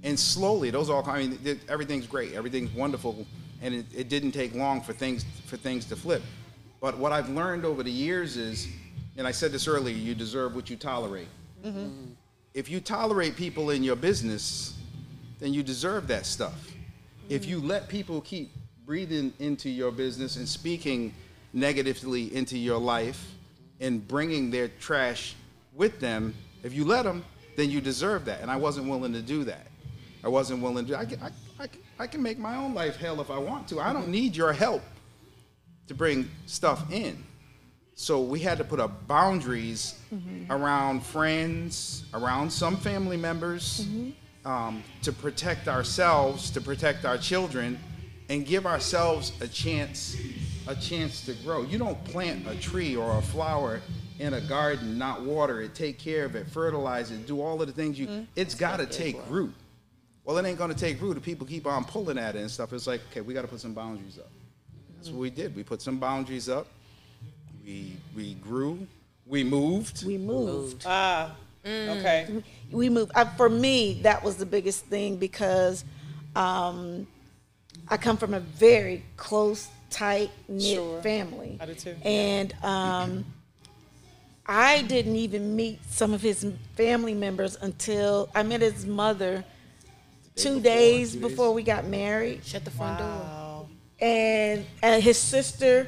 and slowly those all. I mean, th- everything's great, everything's wonderful, and it, it didn't take long for things for things to flip. But what I've learned over the years is, and I said this earlier, you deserve what you tolerate. Mm-hmm. Mm-hmm. If you tolerate people in your business, then you deserve that stuff. If you let people keep breathing into your business and speaking negatively into your life and bringing their trash with them, if you let them, then you deserve that. And I wasn't willing to do that. I wasn't willing to. I can, I, I, I can make my own life hell if I want to. I don't need your help to bring stuff in. So we had to put up boundaries around friends, around some family members, um, to protect ourselves, to protect our children, and give ourselves a chance, a chance to grow. You don't plant a tree or a flower in a garden, not water it, take care of it, fertilize it, do all of the things you. It's got to take root. Well, it ain't going to take root if people keep on pulling at it and stuff. It's like, okay, we got to put some boundaries up. That's what we did. We put some boundaries up. We we grew. We moved. We moved. Ah, okay. we moved. Uh, for me, that was the biggest thing because um, I come from a very close, tight knit Sure. family. I do too. And um, I didn't even meet some of his family members until I met his mother two days two days. before we got married. Shut the front door. And and his sister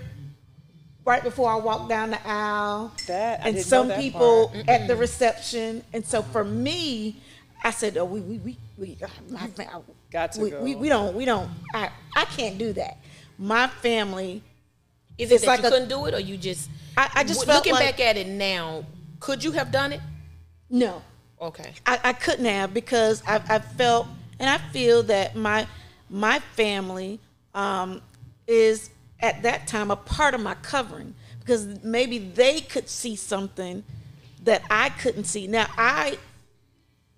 right before I walked down the aisle. That- I and didn't some know that people part. at the reception. And so for me, I said, "Oh, we we we, we uh, my fam- Got to we, go. we we don't we don't I I can't do that. My family Is it It's that like you a- couldn't do it, or you just? I- I just w- felt looking like- back at it now. Could you have done it? no. Okay. I, I couldn't have because I, I felt and I feel that my my family um, is at that time a part of my covering because maybe they could see something that I couldn't see. Now I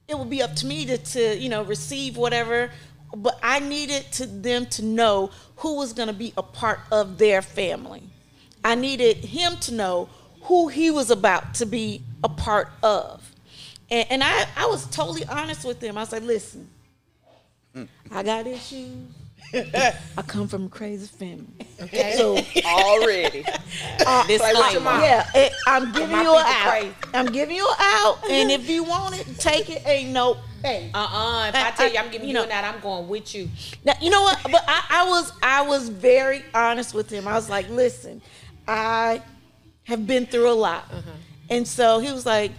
it would be up to me to, to you know receive whatever but I needed to them to know who was going to be a part of their family. I needed him to know who he was about to be a part of. And, and I, I was totally honest with him. I was like, listen, mm. I got issues. [laughs] I come from a crazy family. Okay. So Already. [laughs] Disclaimer. yeah, it, I'm giving My you an out. Crazy. I'm giving you an out, and if you want it, take it. Ain't no hey. Uh-uh. If I- I tell you I- I'm giving you you know- an out, I'm going with you. Now, you know what? But I, I was I was very honest with him. I was like, listen, I have been through a lot, Uh-huh. and so he was like,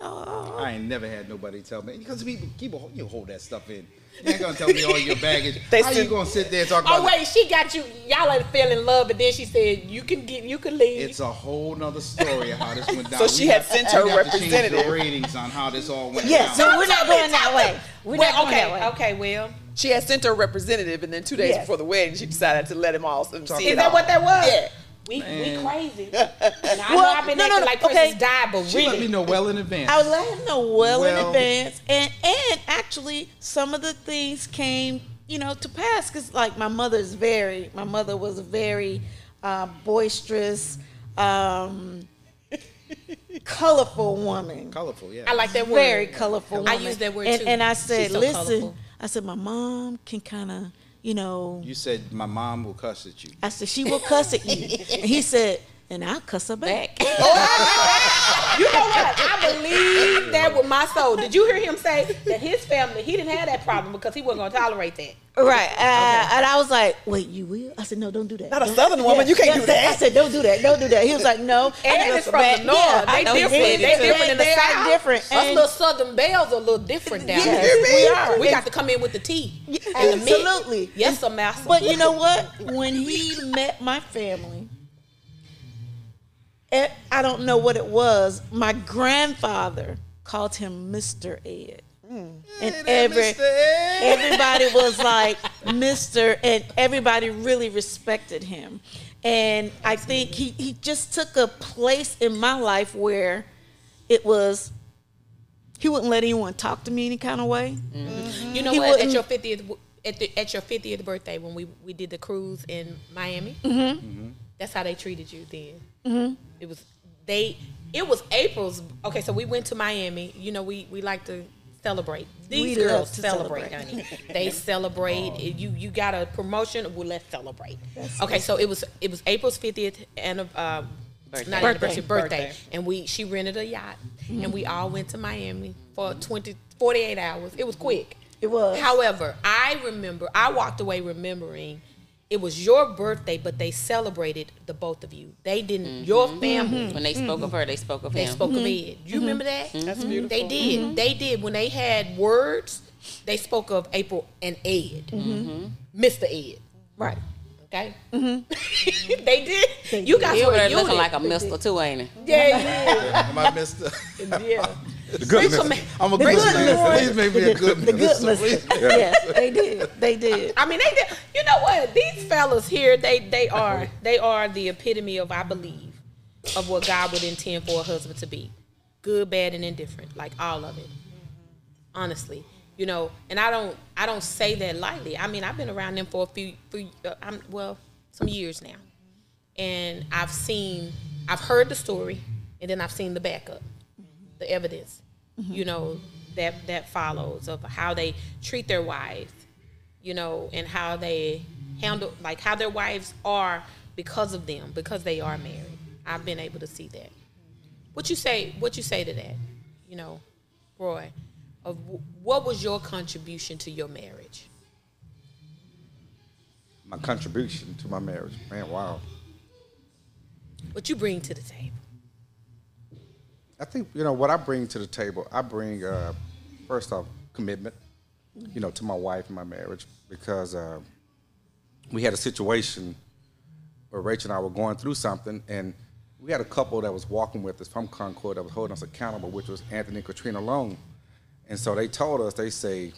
oh, I ain't never had nobody tell me because people keep you hold that stuff in. You ain't gonna tell me all your baggage. They How you gonna sit there and talk Oh about? wait, she got you. Y'all like fell in love, but then she said you can get, you can leave. It's a whole nother story of how this went down. So she We had sent her got to the representative. ratings on how this all went yeah. down. So we're not going that way. We're well, not going okay, that way. okay, well, She had sent her representative, and then two days Yes. before the wedding, she decided to let him all see is it that all. what that was? Yeah. We we crazy. [laughs] And I know I've been no, no, acting no, like okay. Princess Di, but She let me know well in advance. I would let him know well, in advance, and and actually some of the things came, you know, to pass because like my mother's very, my mother was a very uh, boisterous, um, [laughs] colorful woman. Colorful, yeah. I like that word. very colorful. I use that word and, too. And I said, so listen, colorful. I said my mom can kind of, you know, You said my mom will cuss at you. I said she will cuss at you, [laughs] and he said, and I'll cuss her back. [laughs] You know what? I believe that with my soul. Did you hear him say that his family, he didn't have that problem because he wasn't going to tolerate that? Right. Uh, And I was like, wait, you will? I said, no, don't do that. Not a Southern woman, you can't do that. I said, don't do that. Don't do that. He was like, no. And it's from the north. I they know he different. said They it. different in the They are south. different. Us And- little southern belles are a little different down Yes, here. we are. We got to come in with the tea. and the mint. Absolutely. Yes, sir, master. But you know what? When he met my family, Eh, I don't know what it was. My grandfather called him Mr. Ed. And every, everybody [laughs] was like Mr. and everybody really respected him. And I think he, he just took a place in my life where it was he wouldn't let anyone talk to me any kind of way. Mm-hmm. you know he what? At your fiftieth, at, the, at your fiftieth birthday, when we we did the cruise in Miami, Mm-hmm. that's how they treated you then. It was they. It was April's. Okay, so we went to Miami. You know, we we like to celebrate. These We love girls to celebrate, celebrate. honey. [laughs] They celebrate. You you got a promotion. Well, let's celebrate. okay, so it was it was April's fiftieth and uh, Birthday. not Birthday. anniversary birthday, Birthday. and we she rented a yacht, and we all went to Miami for 20, 48 hours. It was quick. It was. However, I remember I walked away remembering it was your birthday, but they celebrated the both of you. They didn't. Mm-hmm. Your family. Mm-hmm. When they spoke of her, they spoke of him. They him. spoke of mm-hmm. Ed. You remember that? That's beautiful. They did. They did. When they had words, they spoke of April and Ed, Mr. Ed. Right. Okay. [laughs] they did. you guys He were there looking like a mister too, ain't it? yeah, yeah, Am I mister. [laughs] yeah. The good Come mister. here. I'm a The good good man. mister. Please make me a good The good mister. mister. [laughs] Yes, they did. They did. I mean, they did. You know what? These fellas here, they they are they are the epitome of I believe of what God would intend for a husband to be, good, bad, and indifferent, like all of it. Honestly, you know, and I don't I don't say that lightly. I mean, I've been around them for a few, few uh, I'm well, some years now, and I've seen, I've heard the story, and then I've seen the backup, the evidence, mm-hmm. you know, that that follows of how they treat their wives, you know, and how they handle like how their wives are because of them, because they are married. I've been able to see that. What you say? What you say to that? You know, Roy, of what was your contribution to your marriage? My contribution to my marriage. Man, wow. What you bring to the table? I think you know what I bring to the table. I bring uh, first off commitment, you know, to my wife and my marriage because uh, we had a situation where Rachel and I were going through something, and we had a couple that was walking with us from Concord that was holding us accountable, which was Anthony and Katrina Long. And so they told us, they say,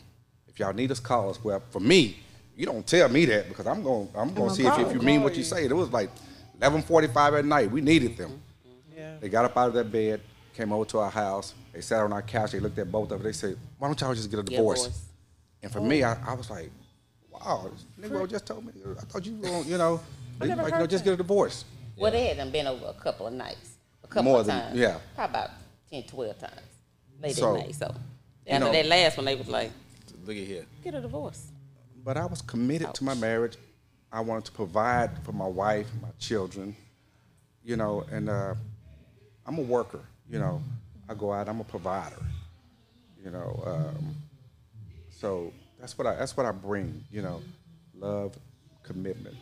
if y'all need us, call us. Well, for me, you don't tell me that because I'm going, I'm going to see if, if you mean what you say. It was like 11:45 at night. We needed them. Yeah. They got up out of their bed, came over to our house. They sat on our couch. They looked at both of us. They said, "Why don't y'all just get a divorce?" divorce. And for me, I, I was like, wow, this nigga just told me. I thought you were, on, you know, [laughs] I like, you know, just get a divorce. Well, they had done been over a couple of nights, a couple More of than- times. yeah. Probably about 10, 12 times. Late So, at night. So after know- that last one, they was like, Look at here. get a divorce. But I was committed to my marriage. I wanted to provide for my wife, my children, you know, and uh, I'm a worker, you know. I go out, I'm a provider, you know. Um, so that's what I that's what I bring, you know, love, commitment.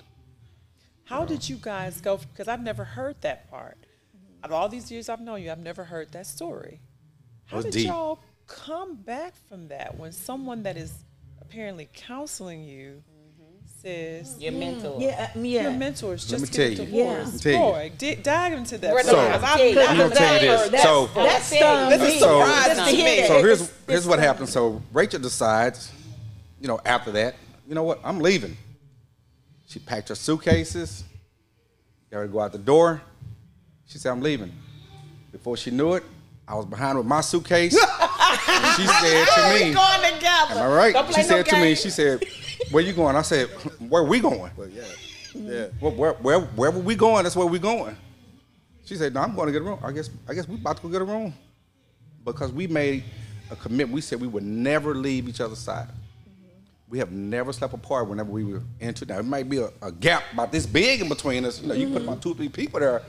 How did you guys go? Because I've never heard that part. Out of all these years I've known you, I've never heard that story. How did deep. y'all come back from that when someone that is apparently counseling you says Your mentor. Yeah, uh, yeah. your mentors Let just me get a tell you. Yeah. divorce? Let me tell you. Boy, dig, dive into that. Brother, So- because I've I'm gonna tell you this. heard that So- before. That This is me. surprising to to me. So here's here's what happened. So Rachel decides, you know, after that, you know what, I'm leaving. She packed her suitcases, got her to go out the door. She said, I'm leaving. Before she knew it, I was behind with my suitcase. [laughs] she said to me, Going together. Am I right? Don't play She no said to me, she said, Where you going? I said, Where we going? Well, yeah. Yeah. Well, where, where, wherever we going, that's where we going. She said, "No, I'm going to get a room. I guess, I guess we about to go get a room because we made a commitment. We said we would never leave each other's side. Mm-hmm. We have never slept apart whenever we were into. Now it might be a, a gap about this big in between us. You know, you can put about two, three people there,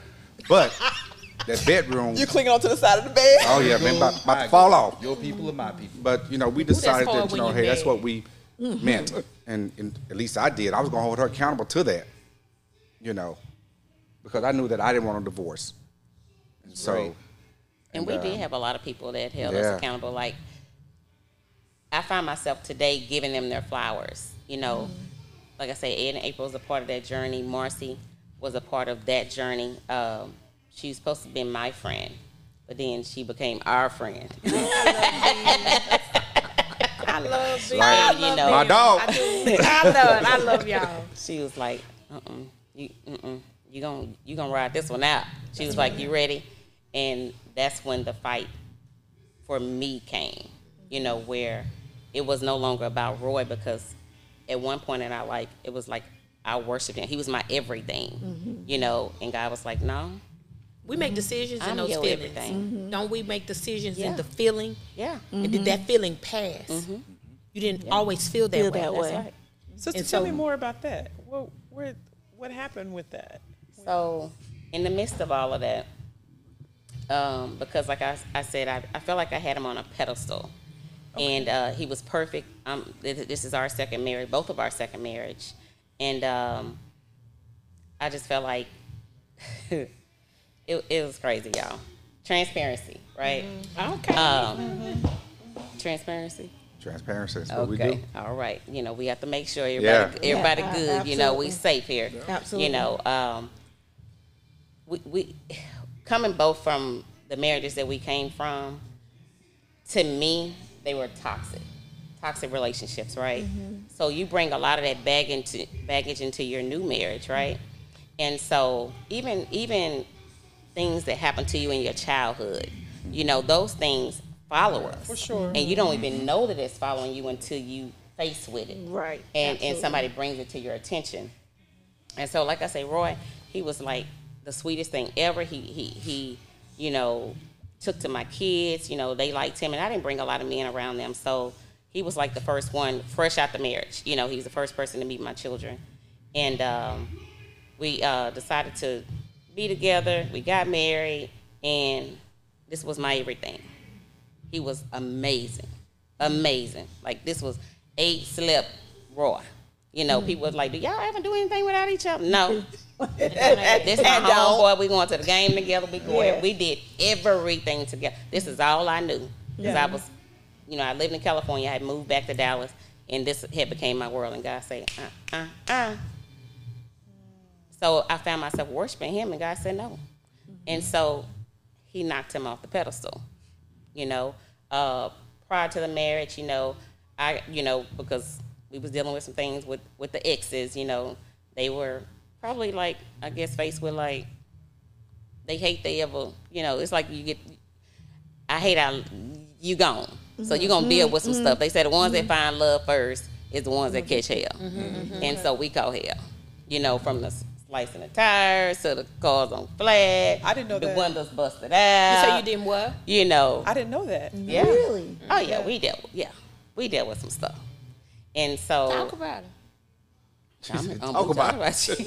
but [laughs] that bedroom. You're clinging onto the side of the bed. oh yeah, man, about, about to fall off. Your people are my people. But you know, we decided hard that you know, hey, that's married. what we mm-hmm. meant, and, and at least I did. I was gonna hold her accountable to that, you know, because I knew that I didn't want a divorce. And so, Right. And we And, did uh, have a lot of people that held yeah. us accountable. Like, I find myself today giving them their flowers. You know, like I say, Ed and April was a part of that journey. Marci was a part of that journey. Um, she was supposed to be my friend, but then she became our friend. [laughs] [laughs] I love Like, I you love know- My dog. I, do. I love it. I love y'all. [laughs] she was like, uh-uh, you, uh-uh, you gonna, you gonna ride this one out. She was like, you ready? And that's when the fight for me came, you know, where it was no longer about Roy because at one point in our life, it was like I worshiped him. He was my everything, mm-hmm. you know, and God was like, no, We make decisions in I'm those your feelings. everything. Don't we make decisions in the feeling? yeah, And did that feeling pass? You didn't always feel that Feel way. that that's way. right. Sister, And tell so- me more about that. What, where, what happened with that? So, in the midst of all of that, um, because like I, I said, I, I felt like I had him on a pedestal, and uh, he was perfect. Um, this, this is our second marriage, both of our second marriage, and um, I just felt like [laughs] it, it was crazy, y'all. Transparency, right? Okay. Um, transparency. transparency. That's what we do. Okay, all right. You know, we have to make sure everybody, Yeah. everybody Yeah, good. You know, we safe here. Absolutely. You know, um, we, we coming both from the marriages that we came from. To me, they were toxic, toxic relationships, right? So you bring a lot of that bag into baggage into your new marriage, right? And so even even things that happen to you in your childhood, you know, those things follow us. For sure. And you don't even know that it's following you until you face with it. Right. And and somebody brings it to your attention. And so like I say, Roy, he was like the sweetest thing ever. He he he, you know, took to my kids, you know, they liked him and I didn't bring a lot of men around them. So he was like the first one fresh out the marriage. You know, he was the first person to meet my children. And um, we uh, decided to be together. We got married, and this was my everything. He was amazing, amazing. Like this was eight slip raw. You know, people was like, "Do y'all ever do anything without each other?" No. [laughs] this my homeboy. We going to the game together. We going. Yeah. We did everything together. This is all I knew because I was, you know, I lived in California. I had moved back to Dallas, and this had became my world. And God said, "Uh, uh, uh." So I found myself worshiping him, and God said no. And so he knocked him off the pedestal. You know, uh, prior to the marriage, you know, I, you know, because we was dealing with some things with with the exes. You know, they were probably like, I guess, faced with like, they hate they ever, you know, it's like you get, I hate how you gone. So you gonna deal mm-hmm. with some stuff. They said the ones that mm-hmm. find love first is the ones that catch hell, mm-hmm. and so we call hell. You know, from the slicing the tires so the cars on flat. I didn't know that the that. windows busted You out. say you didn't what? You know, I didn't know that. yeah. Really? Oh yeah, we dealt. With, yeah, we dealt with some stuff, and so Talk about it. I'm, said, I'm "Talk about you.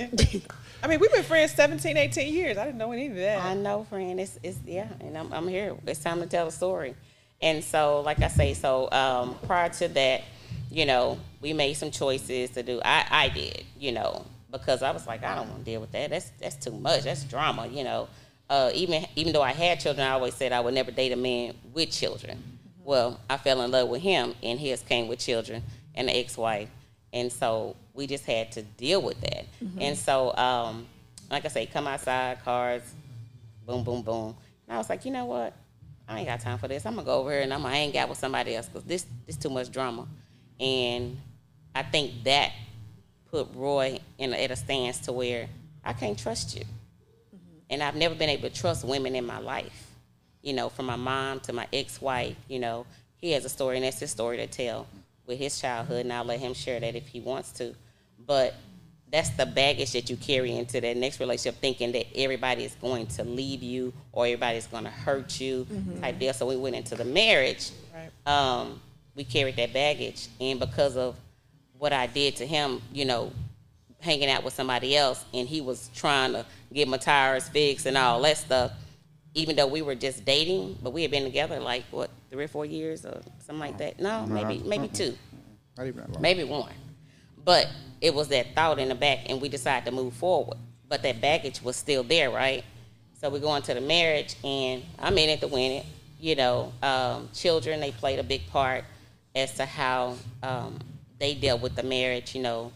[laughs] I mean, we've been friends 17, 18 years. I didn't know any of that. I know, friend. It's it's yeah, and I'm I'm here. It's time to tell the story. And so, like I say, so um, prior to that, you know, we made some choices to do. I I did, you know, because I was like, I don't want to deal with that. That's that's too much. That's drama, you know. Uh, even even though I had children, I always said I would never date a man with children. Well, I fell in love with him, and his came with children and an ex-wife, and so we just had to deal with that. And so, um, like I say, come outside, cars, boom, boom, boom. And I was like, you know what? I ain't got time for this. I'm gonna go over here and I'm gonna hang out with somebody else because this this too much drama. And I think that put Roy in a, at a stance to where I can't trust you. And I've never been able to trust women in my life. You know, from my mom to my ex-wife. You know, he has a story, and that's his story to tell with his childhood, and I'll let him share that if he wants to. But that's the baggage that you carry into that next relationship, thinking that everybody is going to leave you or everybody's going to hurt you, type deal. So we went into the marriage. Right. Um, we carried that baggage, and because of what I did to him, you know, hanging out with somebody else, and he was trying to get my tires fixed and all that stuff. Even though we were just dating, but we had been together like what three or four years or something like that. No, maybe maybe two Not even that long. maybe one. But it was that thought in the back, and we decided to move forward. But that baggage was still there, right? So we go into the marriage, and I'm in it to win it. You know, um, children they played a big part as to how um, they dealt with the marriage. You know,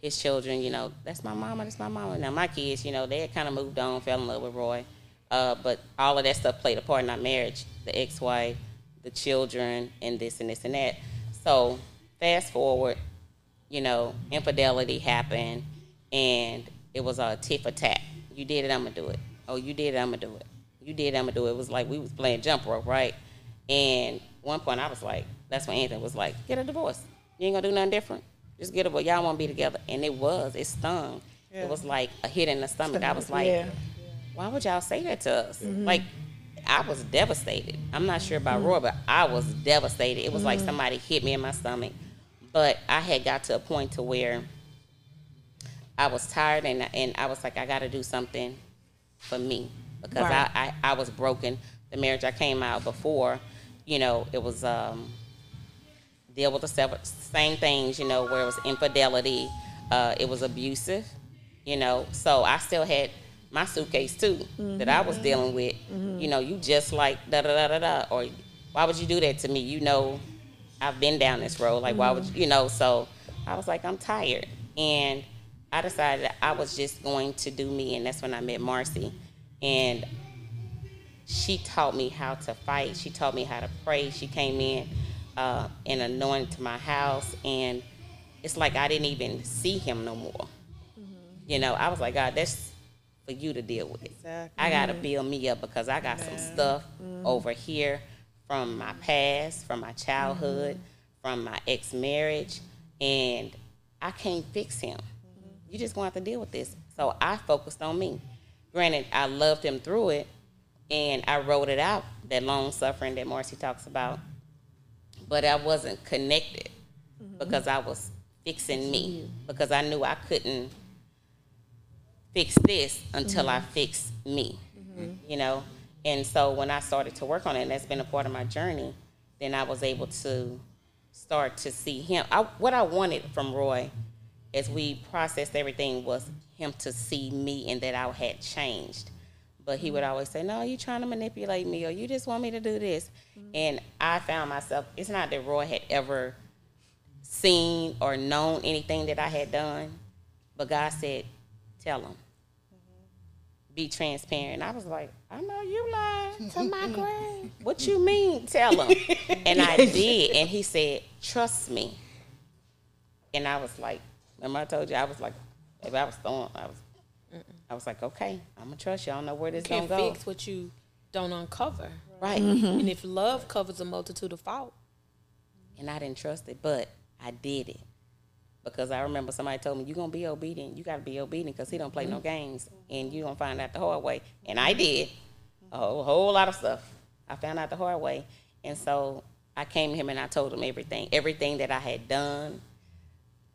his children, you know, that's my mama, that's my mama. Now my kids, you know, they had kind of moved on, fell in love with Roy. Uh, but all of that stuff played a part in our marriage. The ex-wife, the children, and this and this and that. So fast forward, you know, infidelity happened, and it was a tit for tat. You did it, I'm gonna do it. Oh, you did it, I'm gonna do it. You did it, I'm gonna do it. It was like we was playing jump rope, right? And one point I was like, that's when Anthony was like, get a divorce. You ain't gonna do nothing different. Just get a divorce. Y'all wanna be together. And it was, it stung. Yeah. It was like a hit in the stomach. I was like, Yeah. why would y'all say that to us? Mm-hmm. Like, I was devastated. I'm not sure about mm-hmm. Roy, but I was devastated. It was like mm-hmm. somebody hit me in my stomach. But I had got to a point to where I was tired, and and I was like, I got to do something for me because Right. I, I I was broken. The marriage I came out before, you know, it was um deal with the same things, you know, where it was infidelity, uh, it was abusive, you know. So I still had my suitcase too that I was mm-hmm. dealing with. Mm-hmm. You know, you just like da da da da da, or why would you do that to me? You know, I've been down this road. Like, why would mm-hmm. you, you know? So I was like, I'm tired, and I decided that I was just going to do me, and that's when I met Marci, and she taught me how to fight. She taught me how to pray. She came in uh, and anointed my house, and it's like I didn't even see him no more. Mm-hmm. You know, I was like, God, that's for you to deal with. Exactly. I got to build me up because I got some stuff mm-hmm. over here from my past, from my childhood, mm-hmm. from my ex marriage, and I can't fix him. You just going to have to deal with this. So I focused on me. Granted, I loved him through it, and I wrote it out that long suffering that Marci talks about, but I wasn't connected mm-hmm. because I was fixing me because I knew I couldn't fix this until I mm-hmm. fixed me, mm-hmm. you know. And so when I started to work on it, and that's been a part of my journey, then I was able to start to see him. I, what I wanted from Roy, as we processed everything, was him to see me and that I had changed. But he would mm-hmm. always say, "No, you trying to manipulate me, or you just want me to do this." Mm-hmm. And I found myself. It's not that Roy had ever seen or known anything that I had done, but God mm-hmm. said, "Tell him." Be transparent. I was like, I know you lied [laughs] to my grave. What you [laughs] mean? Tell him. [laughs] and I did. And he said, Trust me. And I was like, remember I told you I was like, if I was throwing, I was, I was like, okay, I'm gonna trust you. I don't know where this Can't gonna go. fix what you don't uncover. Right. Mm-hmm. And if love covers a multitude of fault, And I didn't trust it, but I did it because I remember somebody told me you're gonna be obedient. You got to be obedient because he don't play no mm-hmm. games, and you gonna find out the hard way. And I did a whole, whole lot of stuff. I found out the hard way, and so I came to him and I told him everything, everything that I had done,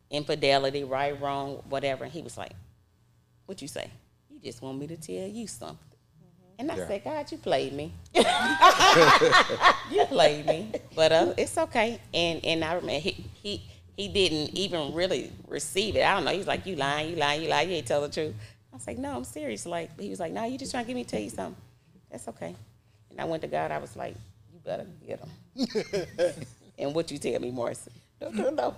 infidelity, right, wrong, whatever. And he was like, "What you say? Just want me to tell you something?" And I Yeah. said, "God, you played me. [laughs] [laughs] you played me, but uh, it's okay." And and I remember he he he didn't even really receive it. I don't know. He was like, "You lying? You lying? You lying? You ain't tell the truth." I was like, "No, I'm serious." Like he was like, "No, you just trying to get me to tell you something." That's okay. And I went to God. I was like, "You better get him." [laughs] and what you tell me, Marci? No, no, no.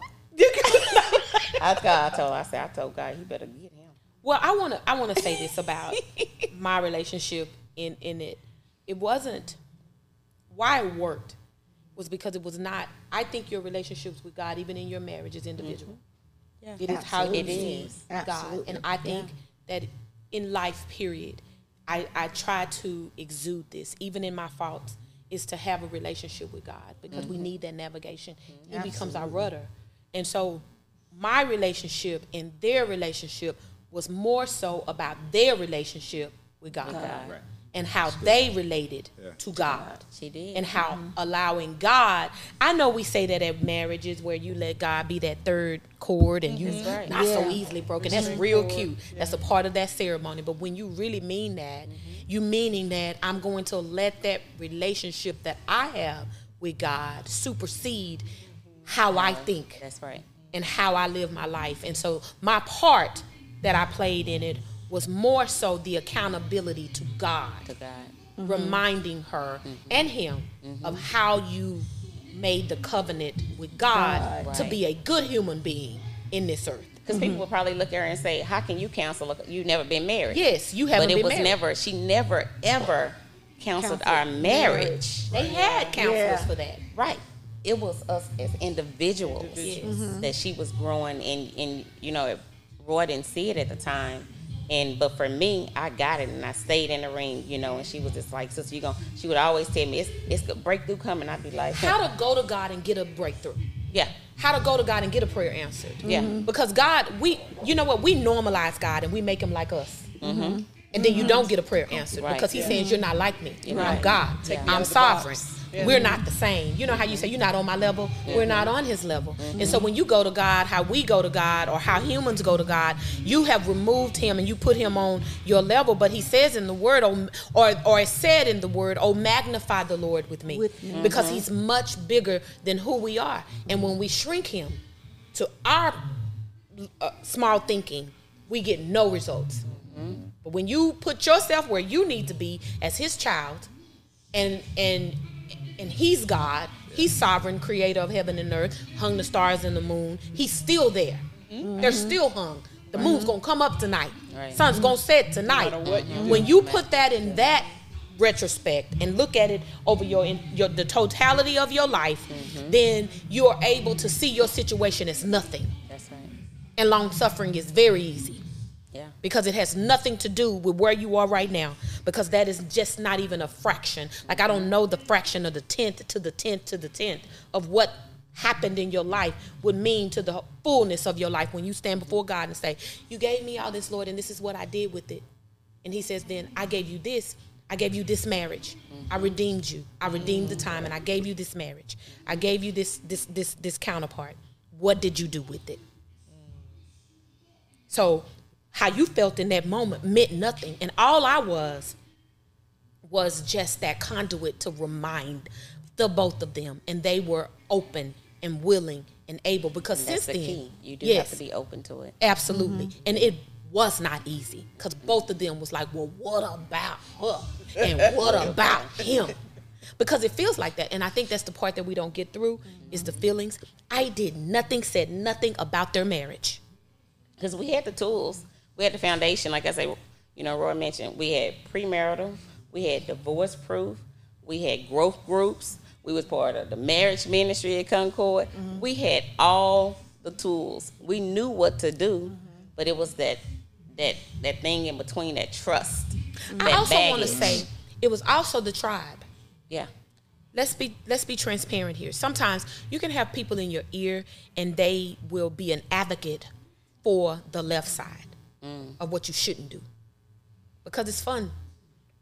I, God, I told. I said, I told God, you better get him. Well, I want to I want to say this about [laughs] my relationship in in it. It wasn't why it worked was because it was not. I think your relationships with God, even in your marriage, is individual. Mm-hmm. Yeah. It is how you It see is. God, Absolutely. and I think that in life, period, I I try to exude this, even in my faults, is to have a relationship with God because we mm-hmm. need that navigation. He becomes our rudder, and so my relationship and their relationship was more so about their relationship with God, Right. and how they related to God She did. and how mm-hmm. allowing God. I know we say that at marriages where you let God be that third cord and you mm-hmm. right. not so easily broken. That's real cute. That's a part of that ceremony. But when you really mean that, mm-hmm. you meaning that I'm going to let that relationship that I have with God supersede how I think That's right. and how I live my life. And so my part that I played in it was more so the accountability to God To God. Mm-hmm. reminding her mm-hmm. and him mm-hmm. of how you made the covenant with God to Right. be a good human being in this earth. Because people will probably look at her and say, "How can you counsel? a- You've never been married." Yes, you haven't but it been was married. never. She never ever counseled Counseled our marriage. They had counselors Yeah. for that. Right. It was us as individuals that she was growing, and and you know, Roy didn't see it at the time. And but for me, I got it, and I stayed in the ring, you know. And she was just like, "Sister, you going She would always tell me, "It's it's a breakthrough coming." I'd be like, How to [laughs] go to God and get a breakthrough. "Yeah, How to go to God and get a prayer answered. yeah, mm-hmm. Because God, we, you know what, we normalize God and we make him like us. Mm-hmm. And then you don't mm-hmm. get a prayer answered Right. because he says you're not like me. You know, I'm God. Take me I'm out of sovereign. Box. We're not the same. You know how you say you're not on my level? We're not on his level. And mm-hmm. so when you go to God, how we go to God or how humans go to God, you have removed him and you put him on your level. But he says in the word, oh, or, or it said in the word, oh, magnify the Lord with me. With me. Because mm-hmm. he's much bigger than who we are. And when we shrink him to our uh, small thinking, we get no results. Mm-hmm. But when you put yourself where you need to be as his child, and and and he's God, he's sovereign, creator of heaven and earth, hung the stars and the moon. He's still there. Mm-hmm. They're still hung. The moon's mm-hmm. gonna come up tonight. Right. Sun's gonna set tonight. matter what you do. when you put that in that retrospect and look at it over your in your the totality of your life, mm-hmm. then you're able to see your situation as nothing. that's right, And long suffering is very easy yeah." because it has nothing to do with where you are right now. Because that is just not even a fraction. Like i don't know the fraction of the tenth to the tenth to the tenth of what happened in your life would mean to the fullness of your life when you stand before god and say you gave me all this lord and this is what i did with it. And he says then i gave you this. I gave you this marriage. I mm-hmm. redeemed you. I redeemed the time and i mm-hmm. gave you this marriage. I gave you this this this this counterpart. What did you do with it? Mm. So how you felt in that moment meant nothing. And all I was was just that conduit to remind the both of them. And they were open and willing and able because And that's since the then, key. You do yes, have to be open to it. Absolutely. Mm-hmm. And it was not easy because both of them was like, well, what about her? And what [laughs] about him? Because it feels like that. And I think that's the part that we don't get through is the mm-hmm. feelings. I did nothing, said nothing about their marriage. because we had the tools, we had the foundation. Like I said, you know, Roy mentioned we had premarital, we had divorce proof, we had growth groups, we was part of the marriage ministry at Concord. Mm-hmm. We had all the tools. We knew what to do, mm-hmm. but it was that that that thing in between, that trust. Mm-hmm. I that also want to say it was also the tribe. yeah, let's be let's be transparent here. Sometimes you can have people in your ear and they will be an advocate for the left side Mm. of what you shouldn't do. Because it's fun.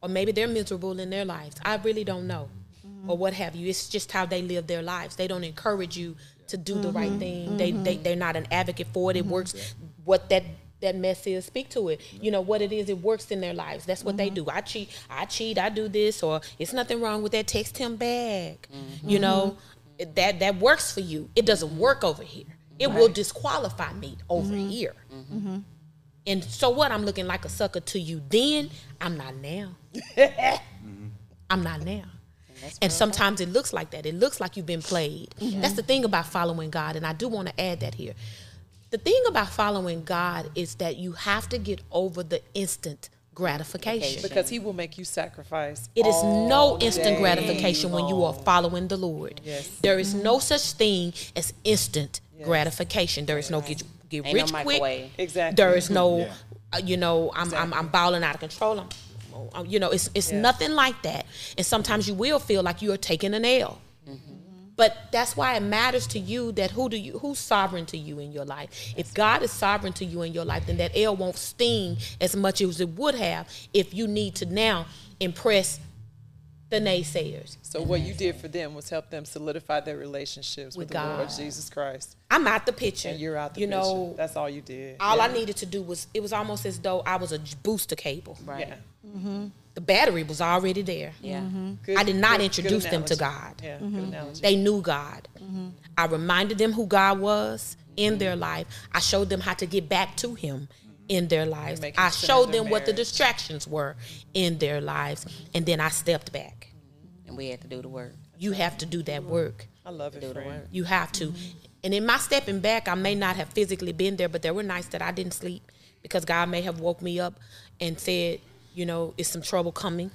Or maybe they're miserable in their lives. I really don't know. Mm-hmm. Or what have you. It's just how they live their lives. They don't encourage you to do the right mm-hmm. thing. They, they mm-hmm. they're not an advocate for it. It works what that that mess is. Speak to it. You know what it is. It works in their lives. That's what they do. I cheat. I cheat. I do this. Or it's nothing wrong with that. Text him back. You know that that works for you. It doesn't work over here. It will disqualify me over here and so what i'm looking like a sucker to you then i'm not now [laughs] i'm not now and sometimes it looks like that. It looks like you've been played. That's the thing about following God. And I do want to add that here. The thing about following God is that you have to get over the instant gratification. Because he will make you sacrifice. It is no instant day gratification when you are following the Lord. Yes. There is no such thing as instant gratification. There is no get, get Ain't no rich quick. Exactly. There is no, Yeah. uh, you know, I'm, I'm, I'm balling out of control. I'm, uh, you know, it's, it's Yes. nothing like that. And sometimes you will feel like you are taking an L. But that's why it matters to you that who do you who's sovereign to you in your life. If God is sovereign to you in your life, then that L won't sting as much as it would have if you need to now impress the naysayers. So what you did for them was help them solidify their relationships with, With the Lord God. Jesus Christ. I'm out the picture. And you're out the you picture. know, That's all you did. all yeah. I needed to do was it was almost as though I was a booster cable. Right. Yeah. Mm-hmm. The battery was already there. Yeah. Mm-hmm. Mm-hmm. Good- I did not good- introduce good them to. God. Yeah, good analogy. They knew God. I reminded them who God was in their life. I showed them how to get back to Him in their lives. I showed their them what the distractions were in their lives. And then I stepped back. And we had to do the work. You have to do that mm-hmm. work. I love it, friend. You have to. Mm-hmm. And in my stepping back, I may not have physically been there, but there were nights that I didn't sleep because God may have woke me up and said, you know, it's some trouble coming.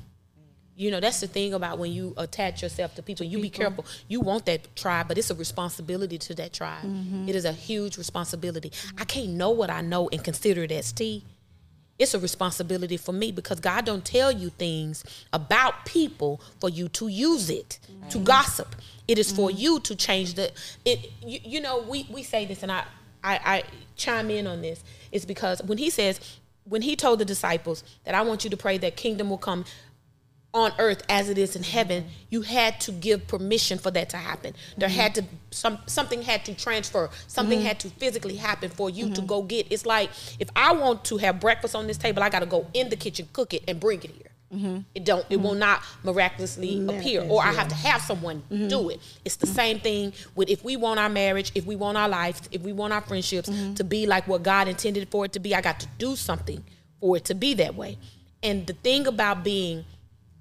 You know, that's the thing about when you attach yourself to people. You be careful. You want that tribe, but it's a responsibility to that tribe. Mm-hmm. It is a huge responsibility. I can't know what I know and consider it as tea. It's a responsibility for me because God don't tell you things about people for you to use it to gossip. It is for mm-hmm. you to change the it. You, you know, we we say this, and I, I I chime in on this. It's because when he says when he told the disciples that I want you to pray that kingdom will come on earth as it is in heaven you had to give permission for that to happen. There had to some something had to transfer. Something had to physically happen for you to go get it's like if i want to have breakfast on this table i got to go in the kitchen cook it and bring it here. It don't it will not miraculously appear or i have to have someone do it. It's the same thing with if we want our marriage if we want our life if we want our friendships to be like what god intended for it to be i got to do something for it to be that way. And the thing about being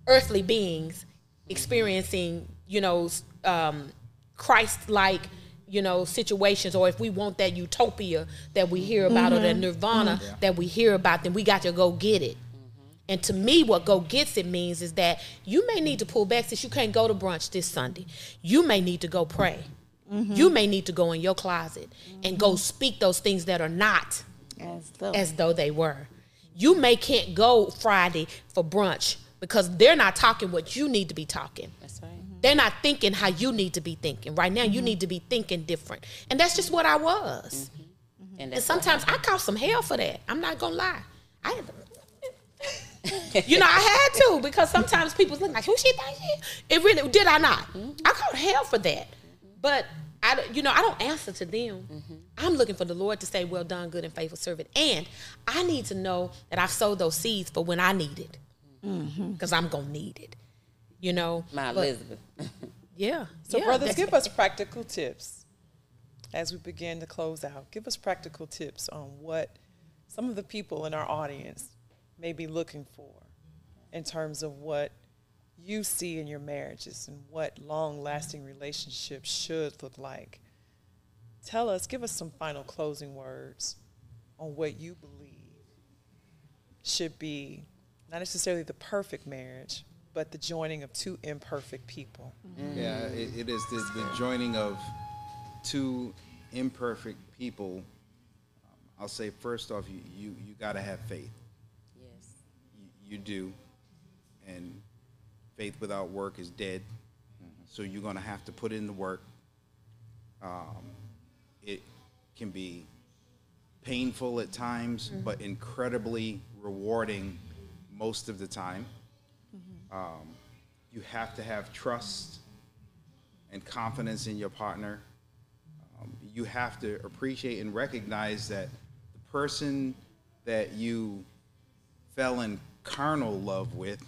earthly beings experiencing, you know, um, Christ-like, you know, situations, or if we want that utopia that we hear about, or that mm-hmm. nirvana mm-hmm. that we hear about, then we got to go get it. Mm-hmm. And to me, what go gets it means is that you may need to pull back since you can't go to brunch this Sunday. You may need to go pray. You may need to go in your closet and go speak those things that are not As though. as though they were. You may can't go Friday for brunch because they're not talking what you need to be talking. That's right. Mm-hmm. They're not thinking how you need to be thinking. Right now, you mm-hmm. need to be thinking different. And that's just what I was. Mm-hmm. And, And sometimes I caught some hell for that. I'm not gonna lie. I had to, [laughs] you know, I had to because sometimes people look like, who she think she? It really did I not? I caught hell for that. But I, don't- you know, I don't answer to them. I'm looking for the Lord to say, "Well done, good and faithful servant." And I need to know that I've sowed those seeds for when I need it, Mm-hmm. because I'm gonna need it. You know, my But- Elizabeth. [laughs] Yeah. So, yeah, brothers, give us practical tips as we begin to close out. Give us practical tips on what some of the people in our audience may be looking for in terms of what you see in your marriages and what long lasting relationships should look like. Tell us, give us some final closing words on what you believe should be not necessarily the perfect marriage, but the joining of two imperfect people. Yeah, it, it is the, the joining of two imperfect people. Um, I'll say first off, you you, you got to have faith. yes. You, you do, and faith without work is dead. So you're going to have to put in the work. Um, it can be painful at times, but incredibly rewarding most of the time. Um, you have to have trust and confidence in your partner. Um, you have to appreciate and recognize that the person that you fell in carnal love with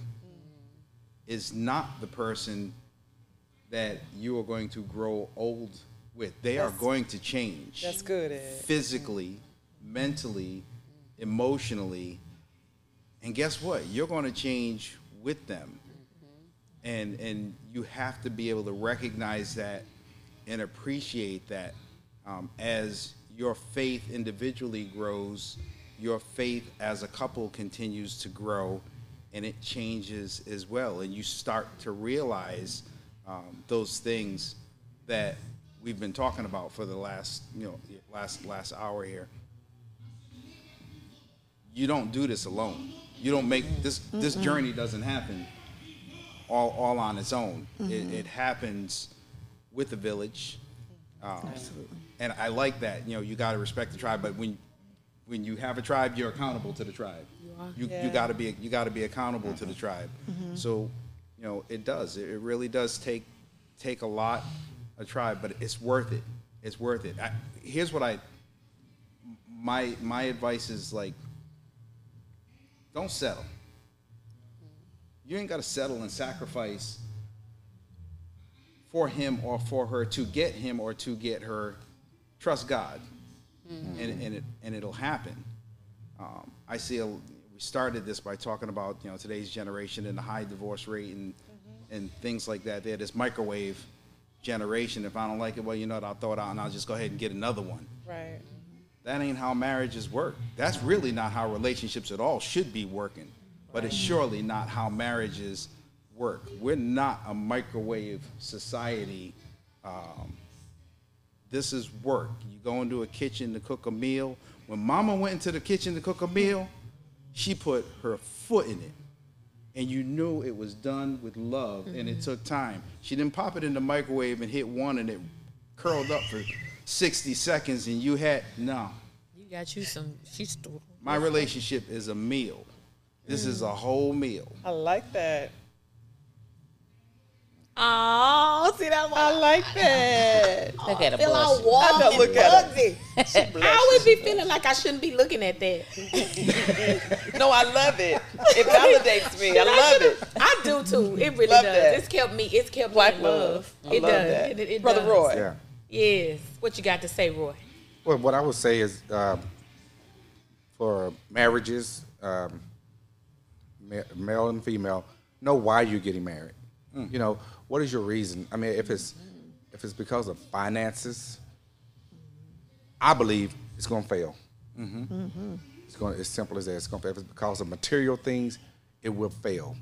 is not the person that you are going to grow old with. They are going to change That's good, Ed. physically, mentally, emotionally. And guess what? You're going to change with them. And and you have to be able to recognize that and appreciate that um, as your faith individually grows, your faith as a couple continues to grow and it changes as well. And you start to realize um, those things that we've been talking about for the last, you know, last last hour here. You don't do this alone. You don't make this this mm-hmm. Mm-hmm. journey doesn't happen all all on its own. It, mm-hmm. it happens with the village. Um, and I like that. You know, you got to respect the tribe, but when when you have a tribe, you're accountable to the tribe. You are. You, Yeah. you got to be you got to be accountable to the tribe. So, you know, it does. It, it really does take take a lot of tribe, but it's worth it. It's worth it. I, here's what I my my advice is like don't settle. You ain't got to settle and sacrifice for him or for her to get him or to get her. Trust God, and, and it and it'll happen. Um, I see. A, we started this by talking about you know today's generation and the high divorce rate and and things like that. They're this microwave generation. If I don't like it, well, you know what? I'll throw it out and I'll just go ahead and get another one. Right. That ain't how marriages work. That's really not how relationships at all should be working. But it's surely not how marriages work. We're not a microwave society. Um, this is work. You go into a kitchen to cook a meal. When mama went into the kitchen to cook a meal, she put her foot in it. And you knew it was done with love and it took time. She didn't pop it in the microwave and hit one and it curled up for 60 seconds and you had, no. You got you some. She's My relationship is a meal. This is a whole meal. I like that. Oh, see that One? I like that. Look at a Feel all warm I know, and look at her. fuzzy. [laughs] I always be feeling like I shouldn't be looking at that. [laughs] No, I love it. It validates me. I love it. I do too. It really Love does. that. It's kept me. It's kept Black me in love. love. I It love does. that. It, it Brother does. Roy. Yeah. Yes. What you got to say, Roy? Well, what I would say is um, for marriages, um, male and female, know why you're getting married. You know, what is your reason? I mean, if it's if it's because of finances, I believe it's going to fail. It's going as simple as that. It's going to fail. If it's because of material things, it will fail.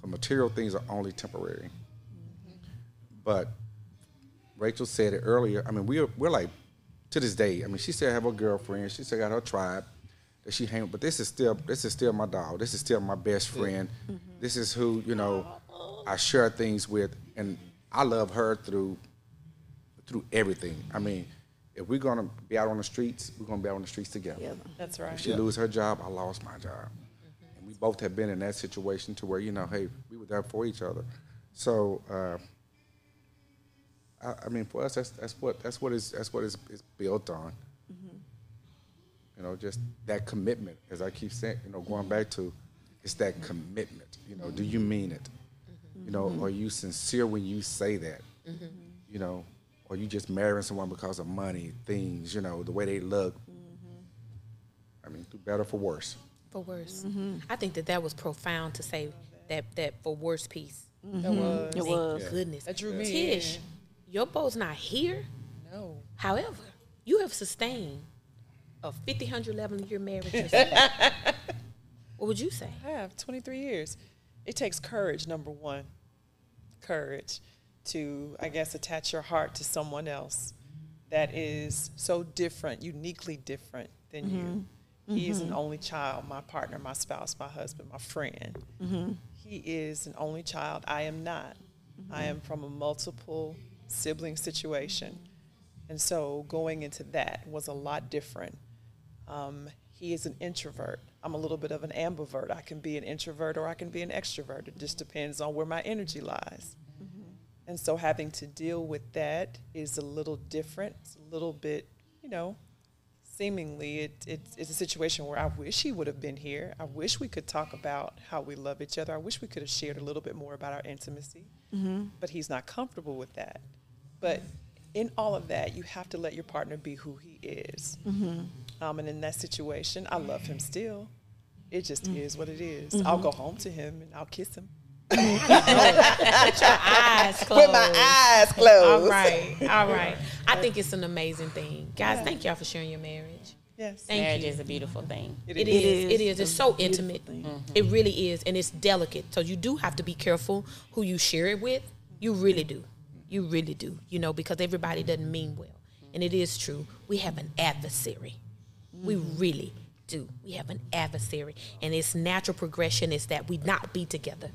The material things are only temporary. But Rachel said it earlier. I mean, we're we're like to this day. I mean, she still have her girlfriend. She still got her tribe that she hang. with, But this is still this is still my dog. This is still my best friend. This is who you know I share things with, and I love her through through everything. I mean, if we're gonna be out on the streets, we're gonna be out on the streets together. Yeah. That's right. If she lose her job, I lost my job. And we both have been in that situation to where, you know, hey, we were there for each other. So, uh, I, I mean, for us, that's, that's what that's what is that's what is, is built on. Mm-hmm. You know, just that commitment, as I keep saying, you know, going back to, it's that commitment. You know, do you mean it? Mm-hmm. You know, mm-hmm. are you sincere when you say that? You know, or you just marrying someone because of money, things, you know, the way they look. I mean, through better for worse. For worse. I think that that was profound to say that that for worse piece. That was. It was. Goodness. That drew me Tish, in. Your boat's not here. No. However, you have sustained a 50, 100, 11 year marriage. yourself. [laughs] what would you say? I have 23 years. It takes courage, number one. Courage to, I guess, attach your heart to someone else that is so different, uniquely different than you. Mm-hmm. He is an mm-hmm. only child, my partner, my spouse, my husband, my friend. Mm-hmm. He is an only child. I am not. I am from a multiple sibling situation. And so going into that was a lot different. Um, he is an introvert. I'm a little bit of an ambivert. I can be an introvert or I can be an extrovert. It just depends on where my energy lies. And so having to deal with that is a little different. It's a little bit, you know, seemingly it, it, it's a situation where I wish he would have been here. I wish we could talk about how we love each other. I wish we could have shared a little bit more about our intimacy. But he's not comfortable with that. But in all of that, you have to let your partner be who he is. Mm-hmm. Um, and in that situation, I love him still. It just mm. is what it is. Mm-hmm. I'll go home to him and I'll kiss him. Eyes closed. [laughs] With my eyes closed. All right, all right. I think it's an amazing thing, guys. Thank y'all for sharing your marriage. Yes. Thank Marriage you. is a beautiful thing. It is. It is. It's so a beautiful intimate. Mm-hmm. It really is, and it's delicate. So you do have to be careful who you share it with. You really do. You really do. You know, because everybody doesn't mean well, and it is true. We have an adversary. We mm. really do. We have an adversary, and its natural progression is that we not be together.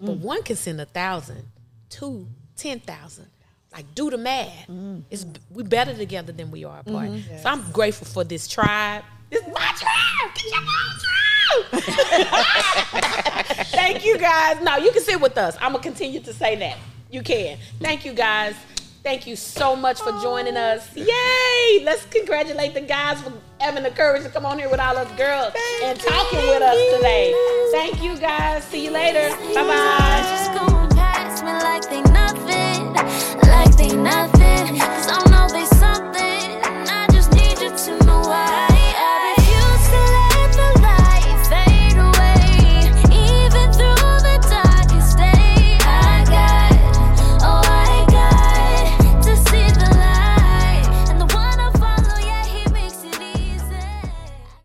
But mm. one can send a thousand, two, ten thousand. Like do the math. Mm. It's we better together than we are apart. Mm-hmm. So I'm grateful for this tribe. This is my tribe. Get your own tribe. [laughs] [laughs] Thank you guys. Now you can sit with us. I'm gonna continue to say that you can. Thank you guys. Thank you so much for joining us. Yay! Let's congratulate the guys for having the courage to come on here with all us girls Thank and talking you. with us today. Thank you guys. See you later. Bye bye.